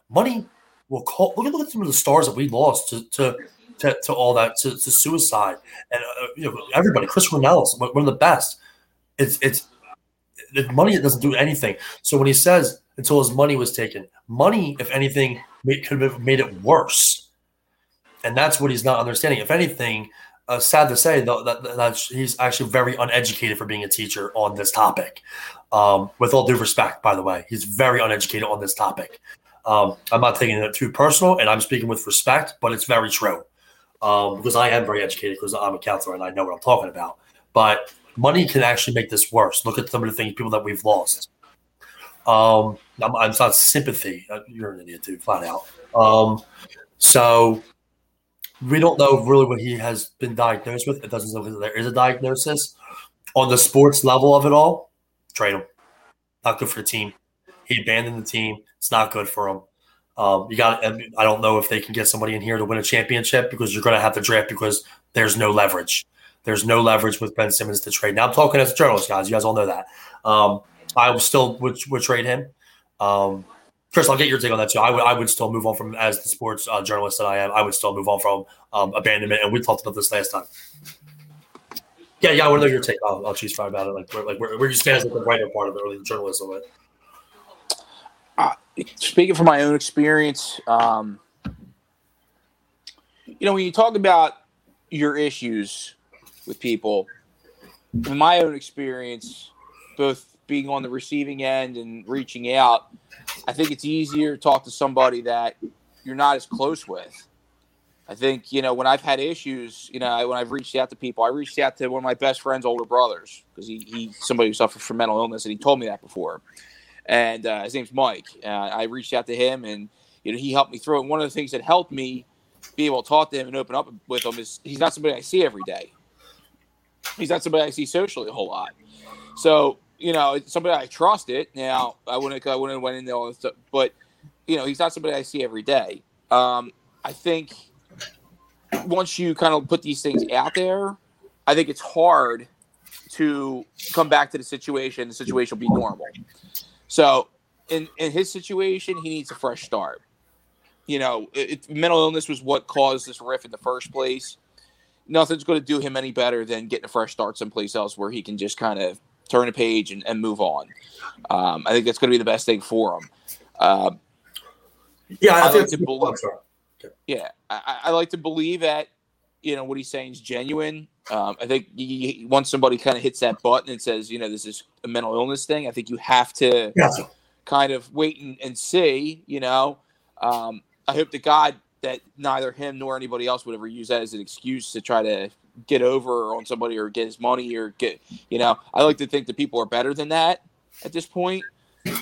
Money will call. Look at, look at some of the stars that we lost to to to, to all that to, to suicide and uh, you know everybody. Chris Ronaldo, one of the best. It's it's the money it doesn't do anything. So when he says until his money was taken, money, if anything, could have made it worse. And that's what he's not understanding. If anything, uh, sad to say, though, that, that he's actually very uneducated for being a teacher on this topic. Um, with all due respect, by the way, he's very uneducated on this topic. Um, I'm not taking it too personal, and I'm speaking with respect, but it's very true um, because I am very educated because I'm a counselor and I know what I'm talking about. But money can actually make this worse. Look at some of the things, people that we've lost. Um, I'm, I'm not sympathy. Uh, you're an idiot, dude, flat out. Um, so we don't know really what he has been diagnosed with. It doesn't know if there is a diagnosis on the sports level of it all. Trade him. Not good for the team. He abandoned the team. It's not good for them. Um, you got. I don't know if they can get somebody in here to win a championship because you're going to have to draft because there's no leverage. There's no leverage with Ben Simmons to trade. Now I'm talking as a journalist, guys. You guys all know that. Um, I still would, would trade him. Um, Chris, I'll get your take on that too. I would I would still move on from as the sports uh, journalist that I am. I would still move on from um, abandonment, and we talked about this last time. Yeah, yeah, I want to know your take. I'll, I'll choose fine about it. Like, where, like where, where you stand as like the writer part of it or the journalist of it. Speaking from my own experience, um, you know, when you talk about your issues with people, in my own experience, both being on the receiving end and reaching out, I think it's easier to talk to somebody that you're not as close with. I think, you know, when I've had issues, you know, when I've reached out to people, I reached out to one of my best friend's older brothers because he, he's somebody who suffered from mental illness and he told me that before. And uh, his name's Mike. Uh, I reached out to him and, you know, he helped me through it. One of the things that helped me be able to talk to him and open up with him is he's not somebody I see every day. He's not somebody I see socially a whole lot. So, you know, somebody I trusted. Now, I wouldn't, I wouldn't have went in there all this stuff, but, you know, he's not somebody I see every day. Um, I think – once you kind of put these things out there, I think it's hard to come back to the situation. The situation will be normal. So, in in his situation, he needs a fresh start. You know, it, mental illness was what caused this riff in the first place. Nothing's going to do him any better than getting a fresh start someplace else where he can just kind of turn a page and, and move on. Um, I think that's going to be the best thing for him. Uh, yeah, I, I think like to believe. Yeah, I, I like to believe that you know what he's saying is genuine. Um, I think he, once somebody kind of hits that button and says, you know, this is a mental illness thing, I think you have to Yes. kind of wait and, and see. You know, um, I hope to God that neither him nor anybody else would ever use that as an excuse to try to get over on somebody or get his money or get, you know, I like to think that people are better than that at this point.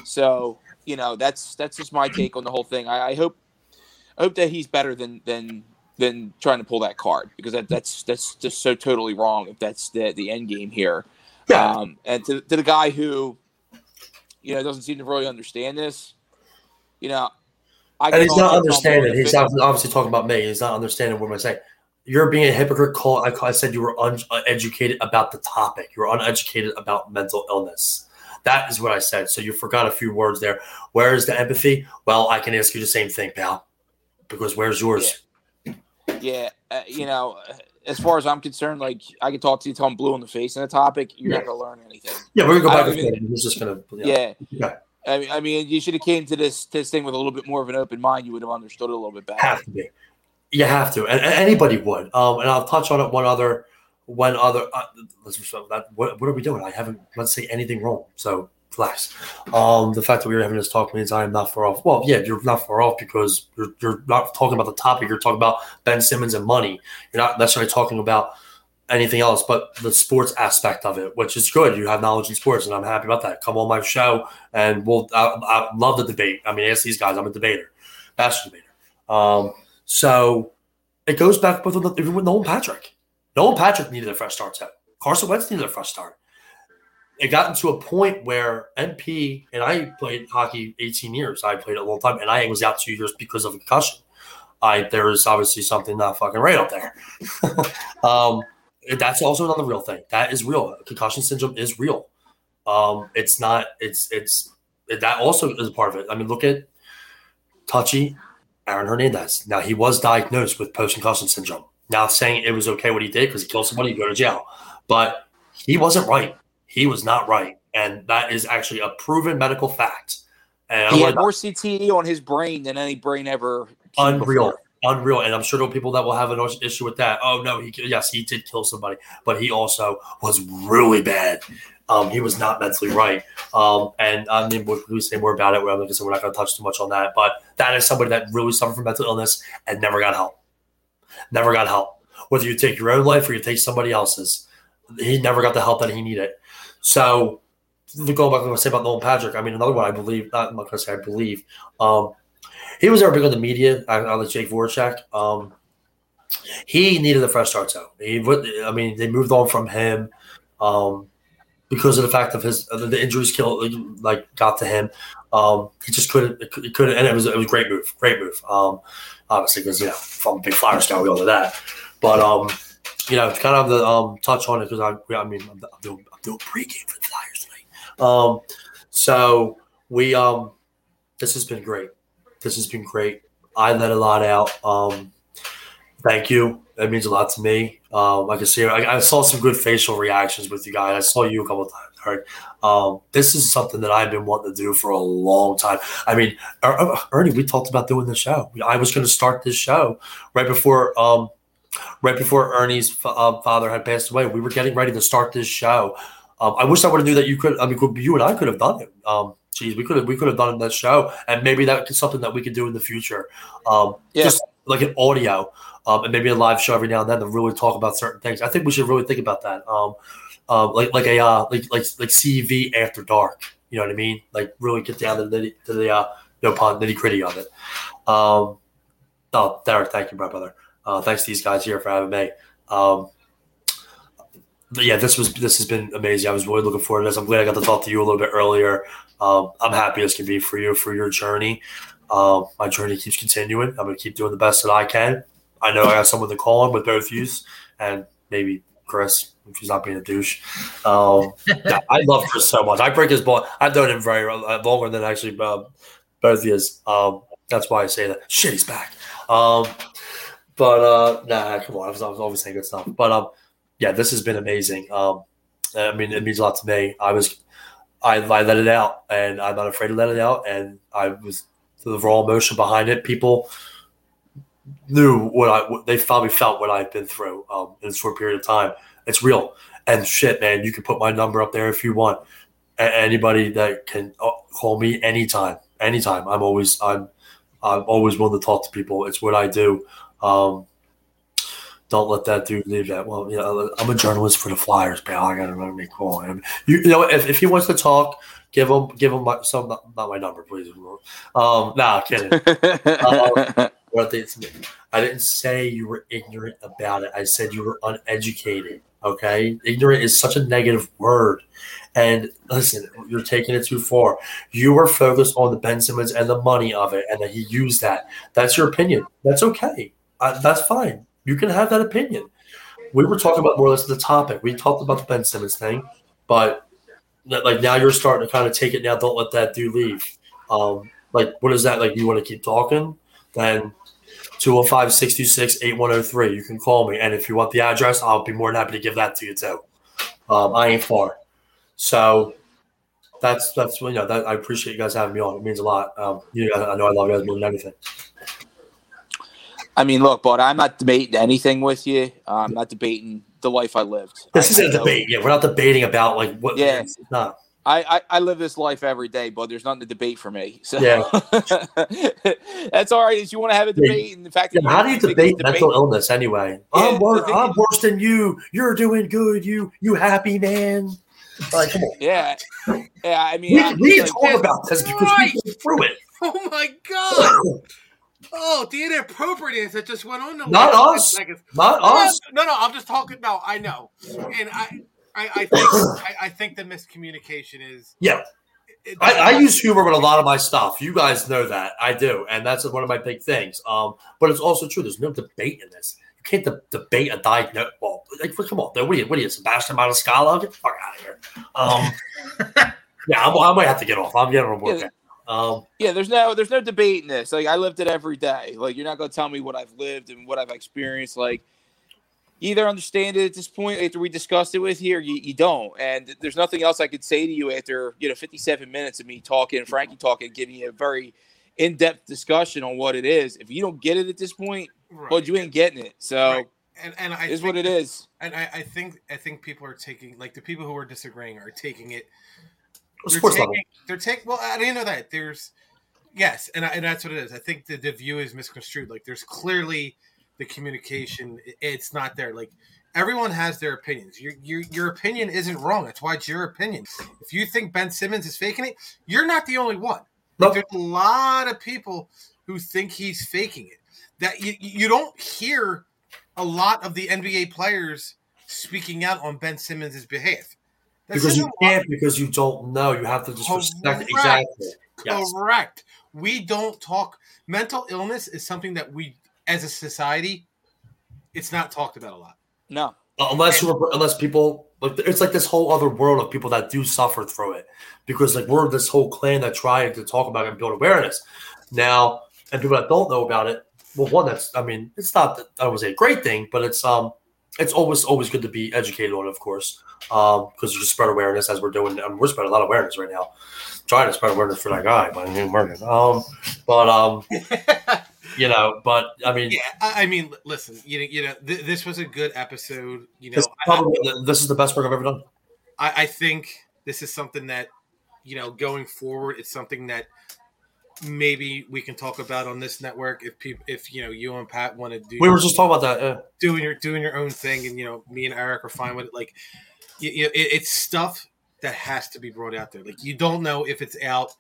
So, you know, that's that's just my take on the whole thing. I, I hope I hope that he's better than than than trying to pull that card because that, that's that's just so totally wrong if that's the the end game here. Yeah. Um, and to, to the guy who, you know, doesn't seem to really understand this, you know, I and he's not also tell him understanding. He's not obviously talking about me. He's not understanding what I'm saying. You're being a hypocrite. Call. I, I said you were uneducated about the topic. You're uneducated about mental illness. That is what I said. So you forgot a few words there. Where is the empathy? Well, I can ask you the same thing, pal. Because where's yours? Yeah, uh, you know, uh, as far as I'm concerned, like I can talk to you till I'm blue in the face on the topic. You're not Yeah. gonna learn anything. Yeah, we're gonna go I back and mean-. He's just gonna. Yeah. Yeah. I mean, I mean, you should have came to this this thing with a little bit more of an open mind. You would have understood it a little bit better. Have to be. You have to, and, and anybody would. Um, and I'll touch on it. One other, one other. Uh, let's that. What, what are we doing? I haven't. Let's say anything wrong. So relax. Um, the fact that we were having this talk means I am not far off. Well, yeah, you're not far off because you're, you're not talking about the topic. You're talking about Ben Simmons and money. You're not necessarily talking about anything else but the sports aspect of it, which is good. You have knowledge in sports, and I'm happy about that. Come on my show, and we'll. I, I love the debate. I mean, ask these guys. I'm a debater, bachelor debater. Um, so it goes back with with Nolan Patrick. Nolan Patrick needed a fresh start. Too. Carson Wentz needed a fresh start. It got into a point where MP and I played hockey 18 years. I played a long time, and I was out two years because of a concussion. I there is obviously something not fucking right up there. um, that's also another real thing. That is real. Concussion syndrome is real. Um, it's not. It's it's that also is part of it. I mean, look at Touchy, Aaron Hernandez. Now he was diagnosed with post concussion syndrome. Now saying it was okay what he did because he killed somebody, go to jail, but he wasn't right. He was not right, and that is actually a proven medical fact. And He had more CTE on his brain than any brain ever. unreal, before. unreal. And I'm sure there are people that will have an issue with that. Oh no, he yes, he did kill somebody, but he also was really bad. Um, he was not mentally right. Um, and I mean, we we say more about it. We're, like I said, we're not going to touch too much on that. But that is somebody that really suffered from mental illness and never got help. Never got help. Whether you take your own life or you take somebody else's, he never got the help that he needed. So, going back to what I say about Nolan Patrick, I mean, another one I believe, not I'm not to say I believe, um, he was never big on the media. I like Jake Voracek. Um, he needed a fresh start, though. He, would- I mean, they moved on from him um, because of the fact of his the injuries killed, like got to him. Um, he just couldn't, he couldn't, and it was it was a great move, great move. Um, obviously, because you know, I'm a big Flyers guy, we all know that. But um, you know, kind of the um touch on it because I, I mean, I'm, I'm doing I'm doing pregame for the Flyers tonight. Um, so we um, this has been great. This has been great. I let a lot out. Um, thank you. That means a lot to me. Um, I can see, I, I saw some good facial reactions with you guys. I saw you a couple of times. All right. Um, this is something that I've been wanting to do for a long time. I mean, Er- Er- Ernie, we talked about doing the show. I was going to start this show right before, um, right before Ernie's uh, father had passed away. We were getting ready to start this show. Um, I wish I would have knew that you could. I mean, could- you and I could have done it. Um, geez, we could have. We could have done that show, and maybe that's something that we could do in the future. Um, Yeah. Just like an audio, um, and maybe a live show every now and then to really talk about certain things. I think we should really think about that. Um, um, like like a uh, like like like CV after dark. You know what I mean? Like really get down to the nitty- to the uh, no pun nitty gritty of it. Um, oh, Derek, thank you, my brother. Uh, thanks to these guys here for having me. Um, yeah, this was this has been amazing. I was really looking forward to this. I'm glad I got to talk to you a little bit earlier. Um, I'm happy as can be for you for your journey. Um, my journey keeps continuing. I'm to keep doing the best that I can. I know I got someone to call on with both yous and maybe Chris. if he's not being a douche. Um, yeah, I love Chris so much. I break his ball. I've known him very uh, longer than actually um, both of us. Um, that's why I say that. Shit, he's back. Um, but uh, nah, come on. I was, I was always saying good stuff. But um, yeah, this has been amazing. Um, I mean, it means a lot to me. I was, I, I let it out, and I'm not afraid to let it out. And I was the raw emotion behind it. People knew what I, what they probably felt what I've been through um, in a short period of time. It's real. And shit, man, you can put my number up there if you want. A- anybody that can uh, call me anytime, anytime. I'm always, I'm, I'm always willing to talk to people. It's what I do. Um, don't let that dude leave that. Well, you know, I'm a journalist for the Flyers, pal. I gotta remember me calling him. You, you know, if, if he wants to talk, give him give him my, some not, my number, please. Um, nah, kidding. um, I didn't say you were ignorant about it. I said you were uneducated. Okay, ignorant is such a negative word. And listen, you're taking it too far. You were focused on the Ben Simmons and the money of it, and that he used that. That's your opinion. That's okay. Uh, that's fine. You can have that opinion. We were talking about more or less the topic. We talked about the Ben Simmons thing, but like now you're starting to kind of take it now. Don't let that dude leave. Um, like, what is that? Like, you want to keep talking? Then 205 626 8103. You can call me. And if you want the address, I'll be more than happy to give that to you too. Um, I ain't far. So that's, that's, you know, that I appreciate you guys having me on. It means a lot. Um, you know, I know I love you guys more than anything. I mean, look, but I'm not debating anything with you. Uh, I'm not debating the life I lived. This I, isn't I a debate. Yeah, we're not debating about like what. Yeah. it's not. I, I, I live this life every day, but there's nothing to debate for me. So Yeah. that's all right. If you want to have a debate, and the fact that Yeah, how do you debate it's mental illness anyway? Yeah, I'm, wor- I'm is- worse than you. You're doing good. You you happy man. Like, come on. Yeah, yeah. I mean, We, I- we can like, talk about this because we went through it. Oh my god! Oh, the inappropriateness that just went on. The Not last us. seconds. Not no, us. No, no, I'm just talking. No, I know, and I, I, I think, I, I think the miscommunication is. Yeah. it- I, I use humor with a lot of my stuff. You guys know that. I do. And that's one of my big things. Um, but it's also true. There's no debate in this. You can't de- debate a diagnosis. Well, like, come on. What are you, what are you Sebastian Maniscalco? Get the fuck out of here. Um, yeah, I'm, I might have to get off. I'm getting on board. Yeah. Um, Yeah, there's no there's no debate in this. Like I lived it every day. Like you're not gonna tell me what I've lived and what I've experienced. Like either understand it at this point after we discussed it with here, you, you don't. And there's nothing else I could say to you after you know 57 minutes of me talking, Frankie talking, giving you a very in-depth discussion on what it is. If you don't get it at this point, well, you ain't getting it. So Right. and and I is what think it that- is. And I, I think I think people are taking like the people who are disagreeing are taking it. They're not. taking, they're taking. Well, I didn't know that. There's yes, and I, and that's what it is. I think the, the view is misconstrued. Like there's clearly the communication. It's not there. Like everyone has their opinions. Your your your opinion isn't wrong. That's why it's your opinion. If you think Ben Simmons is faking it, you're not the only one. Nope. there's a lot of people who think he's faking it. That you you don't hear a lot of the NBA players speaking out on Ben Simmons' behalf. That's because you just a lot- can't, because you don't know. You have to just respect Correct. exactly. Yes. Correct. We don't talk. Mental illness is something that we, as a society, it's not talked about a lot. No. unless you unless people like it's like this whole other world of people that do suffer through it because like we're this whole clan that try to talk about it and build awareness now and people that don't know about it well one that's i mean it's not that i would say a great thing but it's um it's always always good to be educated on it of course um because you just spread awareness as we're doing and we're spreading a lot of awareness right now trying to spread awareness for that guy by name Morgan. um but um you know but i mean Yeah, I, I mean, listen, you know, you know, th- this was a good episode. You know, this, I, probably, this is the best work i've ever done I, I think this is something that, you know, going forward, it's something that maybe we can talk about on this network if people, if you know, you and Pat want to do. we were just talking about that yeah. doing your doing your own thing, and you know, me and Eric are fine with it. Like, you, you know, it, it's stuff that has to be brought out there. Like, you don't know if it's out,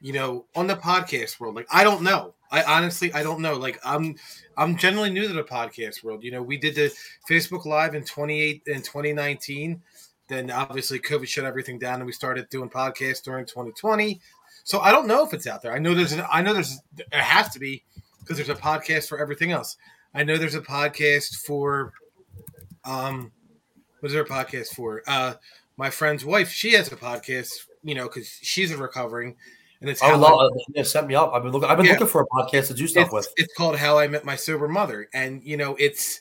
you know, on the podcast world. Like, I don't know. I honestly, I don't know. Like, I'm, I'm generally new to the podcast world. You know, we did the Facebook Live in 28 in 2019. Then obviously COVID shut everything down, and we started doing podcasts during 2020. So I don't know if it's out there. I know there's, an, I know there's, it has to be because there's a podcast for everything else. I know there's a podcast for, um, What's there a podcast for? Uh, my friend's wife, she has a podcast. You know, because she's a recovering, and it's how would I- love. Yeah, set me up. I've been looking. I've been Yeah. looking for a podcast to do stuff it's, with. it's called How I Met My Sober Mother, and you know, it's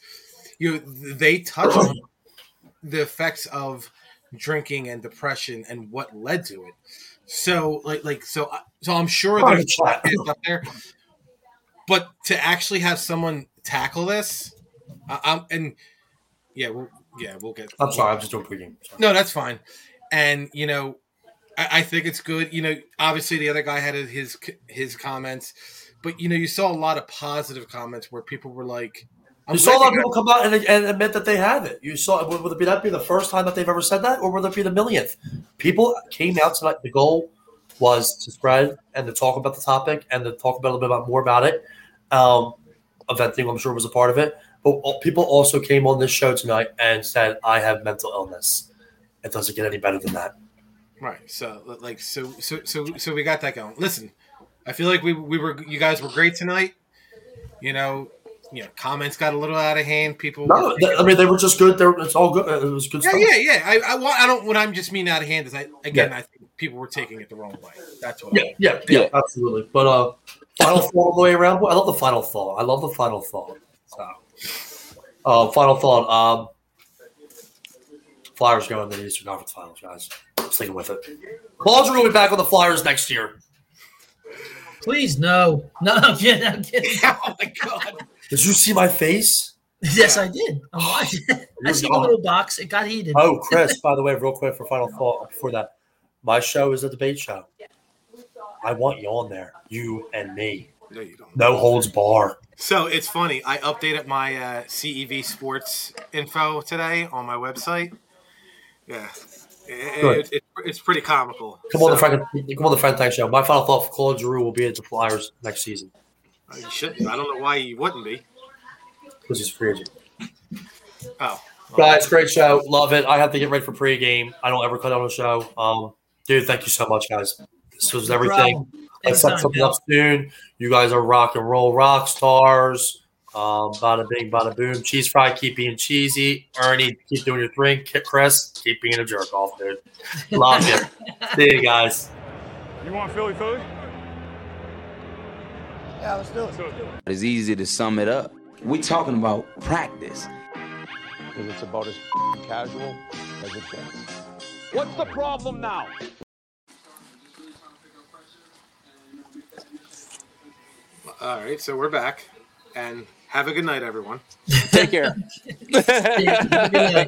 you. They touch on the effects of drinking and depression and what led to it. So, like, like, so, uh, so I'm sure there's podcasts up there, but to actually have someone tackle this, I, I'm and yeah, we'll, yeah, we'll get. I'm sorry. I'm just doing pregame. Sorry. No, that's fine. And you know, I, I think it's good. You know, obviously the other guy had his his comments, but you know, you saw a lot of positive comments where people were like, I'm You saw a lot of people come out and, and admit that they have it. You saw would, would it be that be the first time that they've ever said that, or would it be the millionth? People came out tonight. The goal was to spread and to talk about the topic and to talk about a little bit about more about it. Um, eventing, I'm sure, was a part of it. But all- people also came on this show tonight and said, "I have mental illness." It doesn't get any better than that. Right. So like so so so so we got that going. Listen, I feel like we we were you guys were great tonight. You know, you know, comments got a little out of hand. People No, were- th- I mean they were just good. They were, it's all good. It was good yeah, stuff. yeah, yeah. I, I, want- I don't. What I'm just mean out of hand is, I again, Yeah. I think people were taking it the wrong way. That's what. Yeah, I, yeah, yeah, Yeah. absolutely. But uh, final thought all the way around. I love the final thought. I love the final thought. So, uh, final thought. Um, Flyers going to the Eastern Conference Finals, guys. I'm sticking with it. Claws are going to be back on the Flyers next year. Please, no. No, I'm kidding. I'm kidding. oh my god. Did you see my face? Yes, I did. I'm. I see the little box. It got heated. Oh, Chris. by the way, real quick for final thought before that, my show is a debate show. I want you on there, you and me. No, you don't. No holds bar. So it's funny. I updated my uh, CEV sports info today on my website. Yeah, It- it- it- it's pretty comical. Come on, the So, Frank. Come on, the Frank Tank Show. My final thought for Claude Giroux will be at the Flyers next season you shouldn't. I don't know why you wouldn't be. because he's free agent. Oh, Guys, great show. Love it. I have to get ready for pregame. I don't ever cut on the show. Um, dude, thank you so much, guys. This was everything. problem. Let's set something up soon. You guys are rock and roll rock stars. Um, bada bing, bada boom. Cheese Fry, keep being cheesy. Ernie, keep doing your thing. Chris, keep being a jerk off, dude. Love you. See you guys. You want Philly Philly? Yeah, let's do it. It's easy to sum it up. We're talking about practice. Because it's about as casual as it gets. What's the problem now? all right. So we're back, and have a good night, everyone. Take care. Yeah, good night.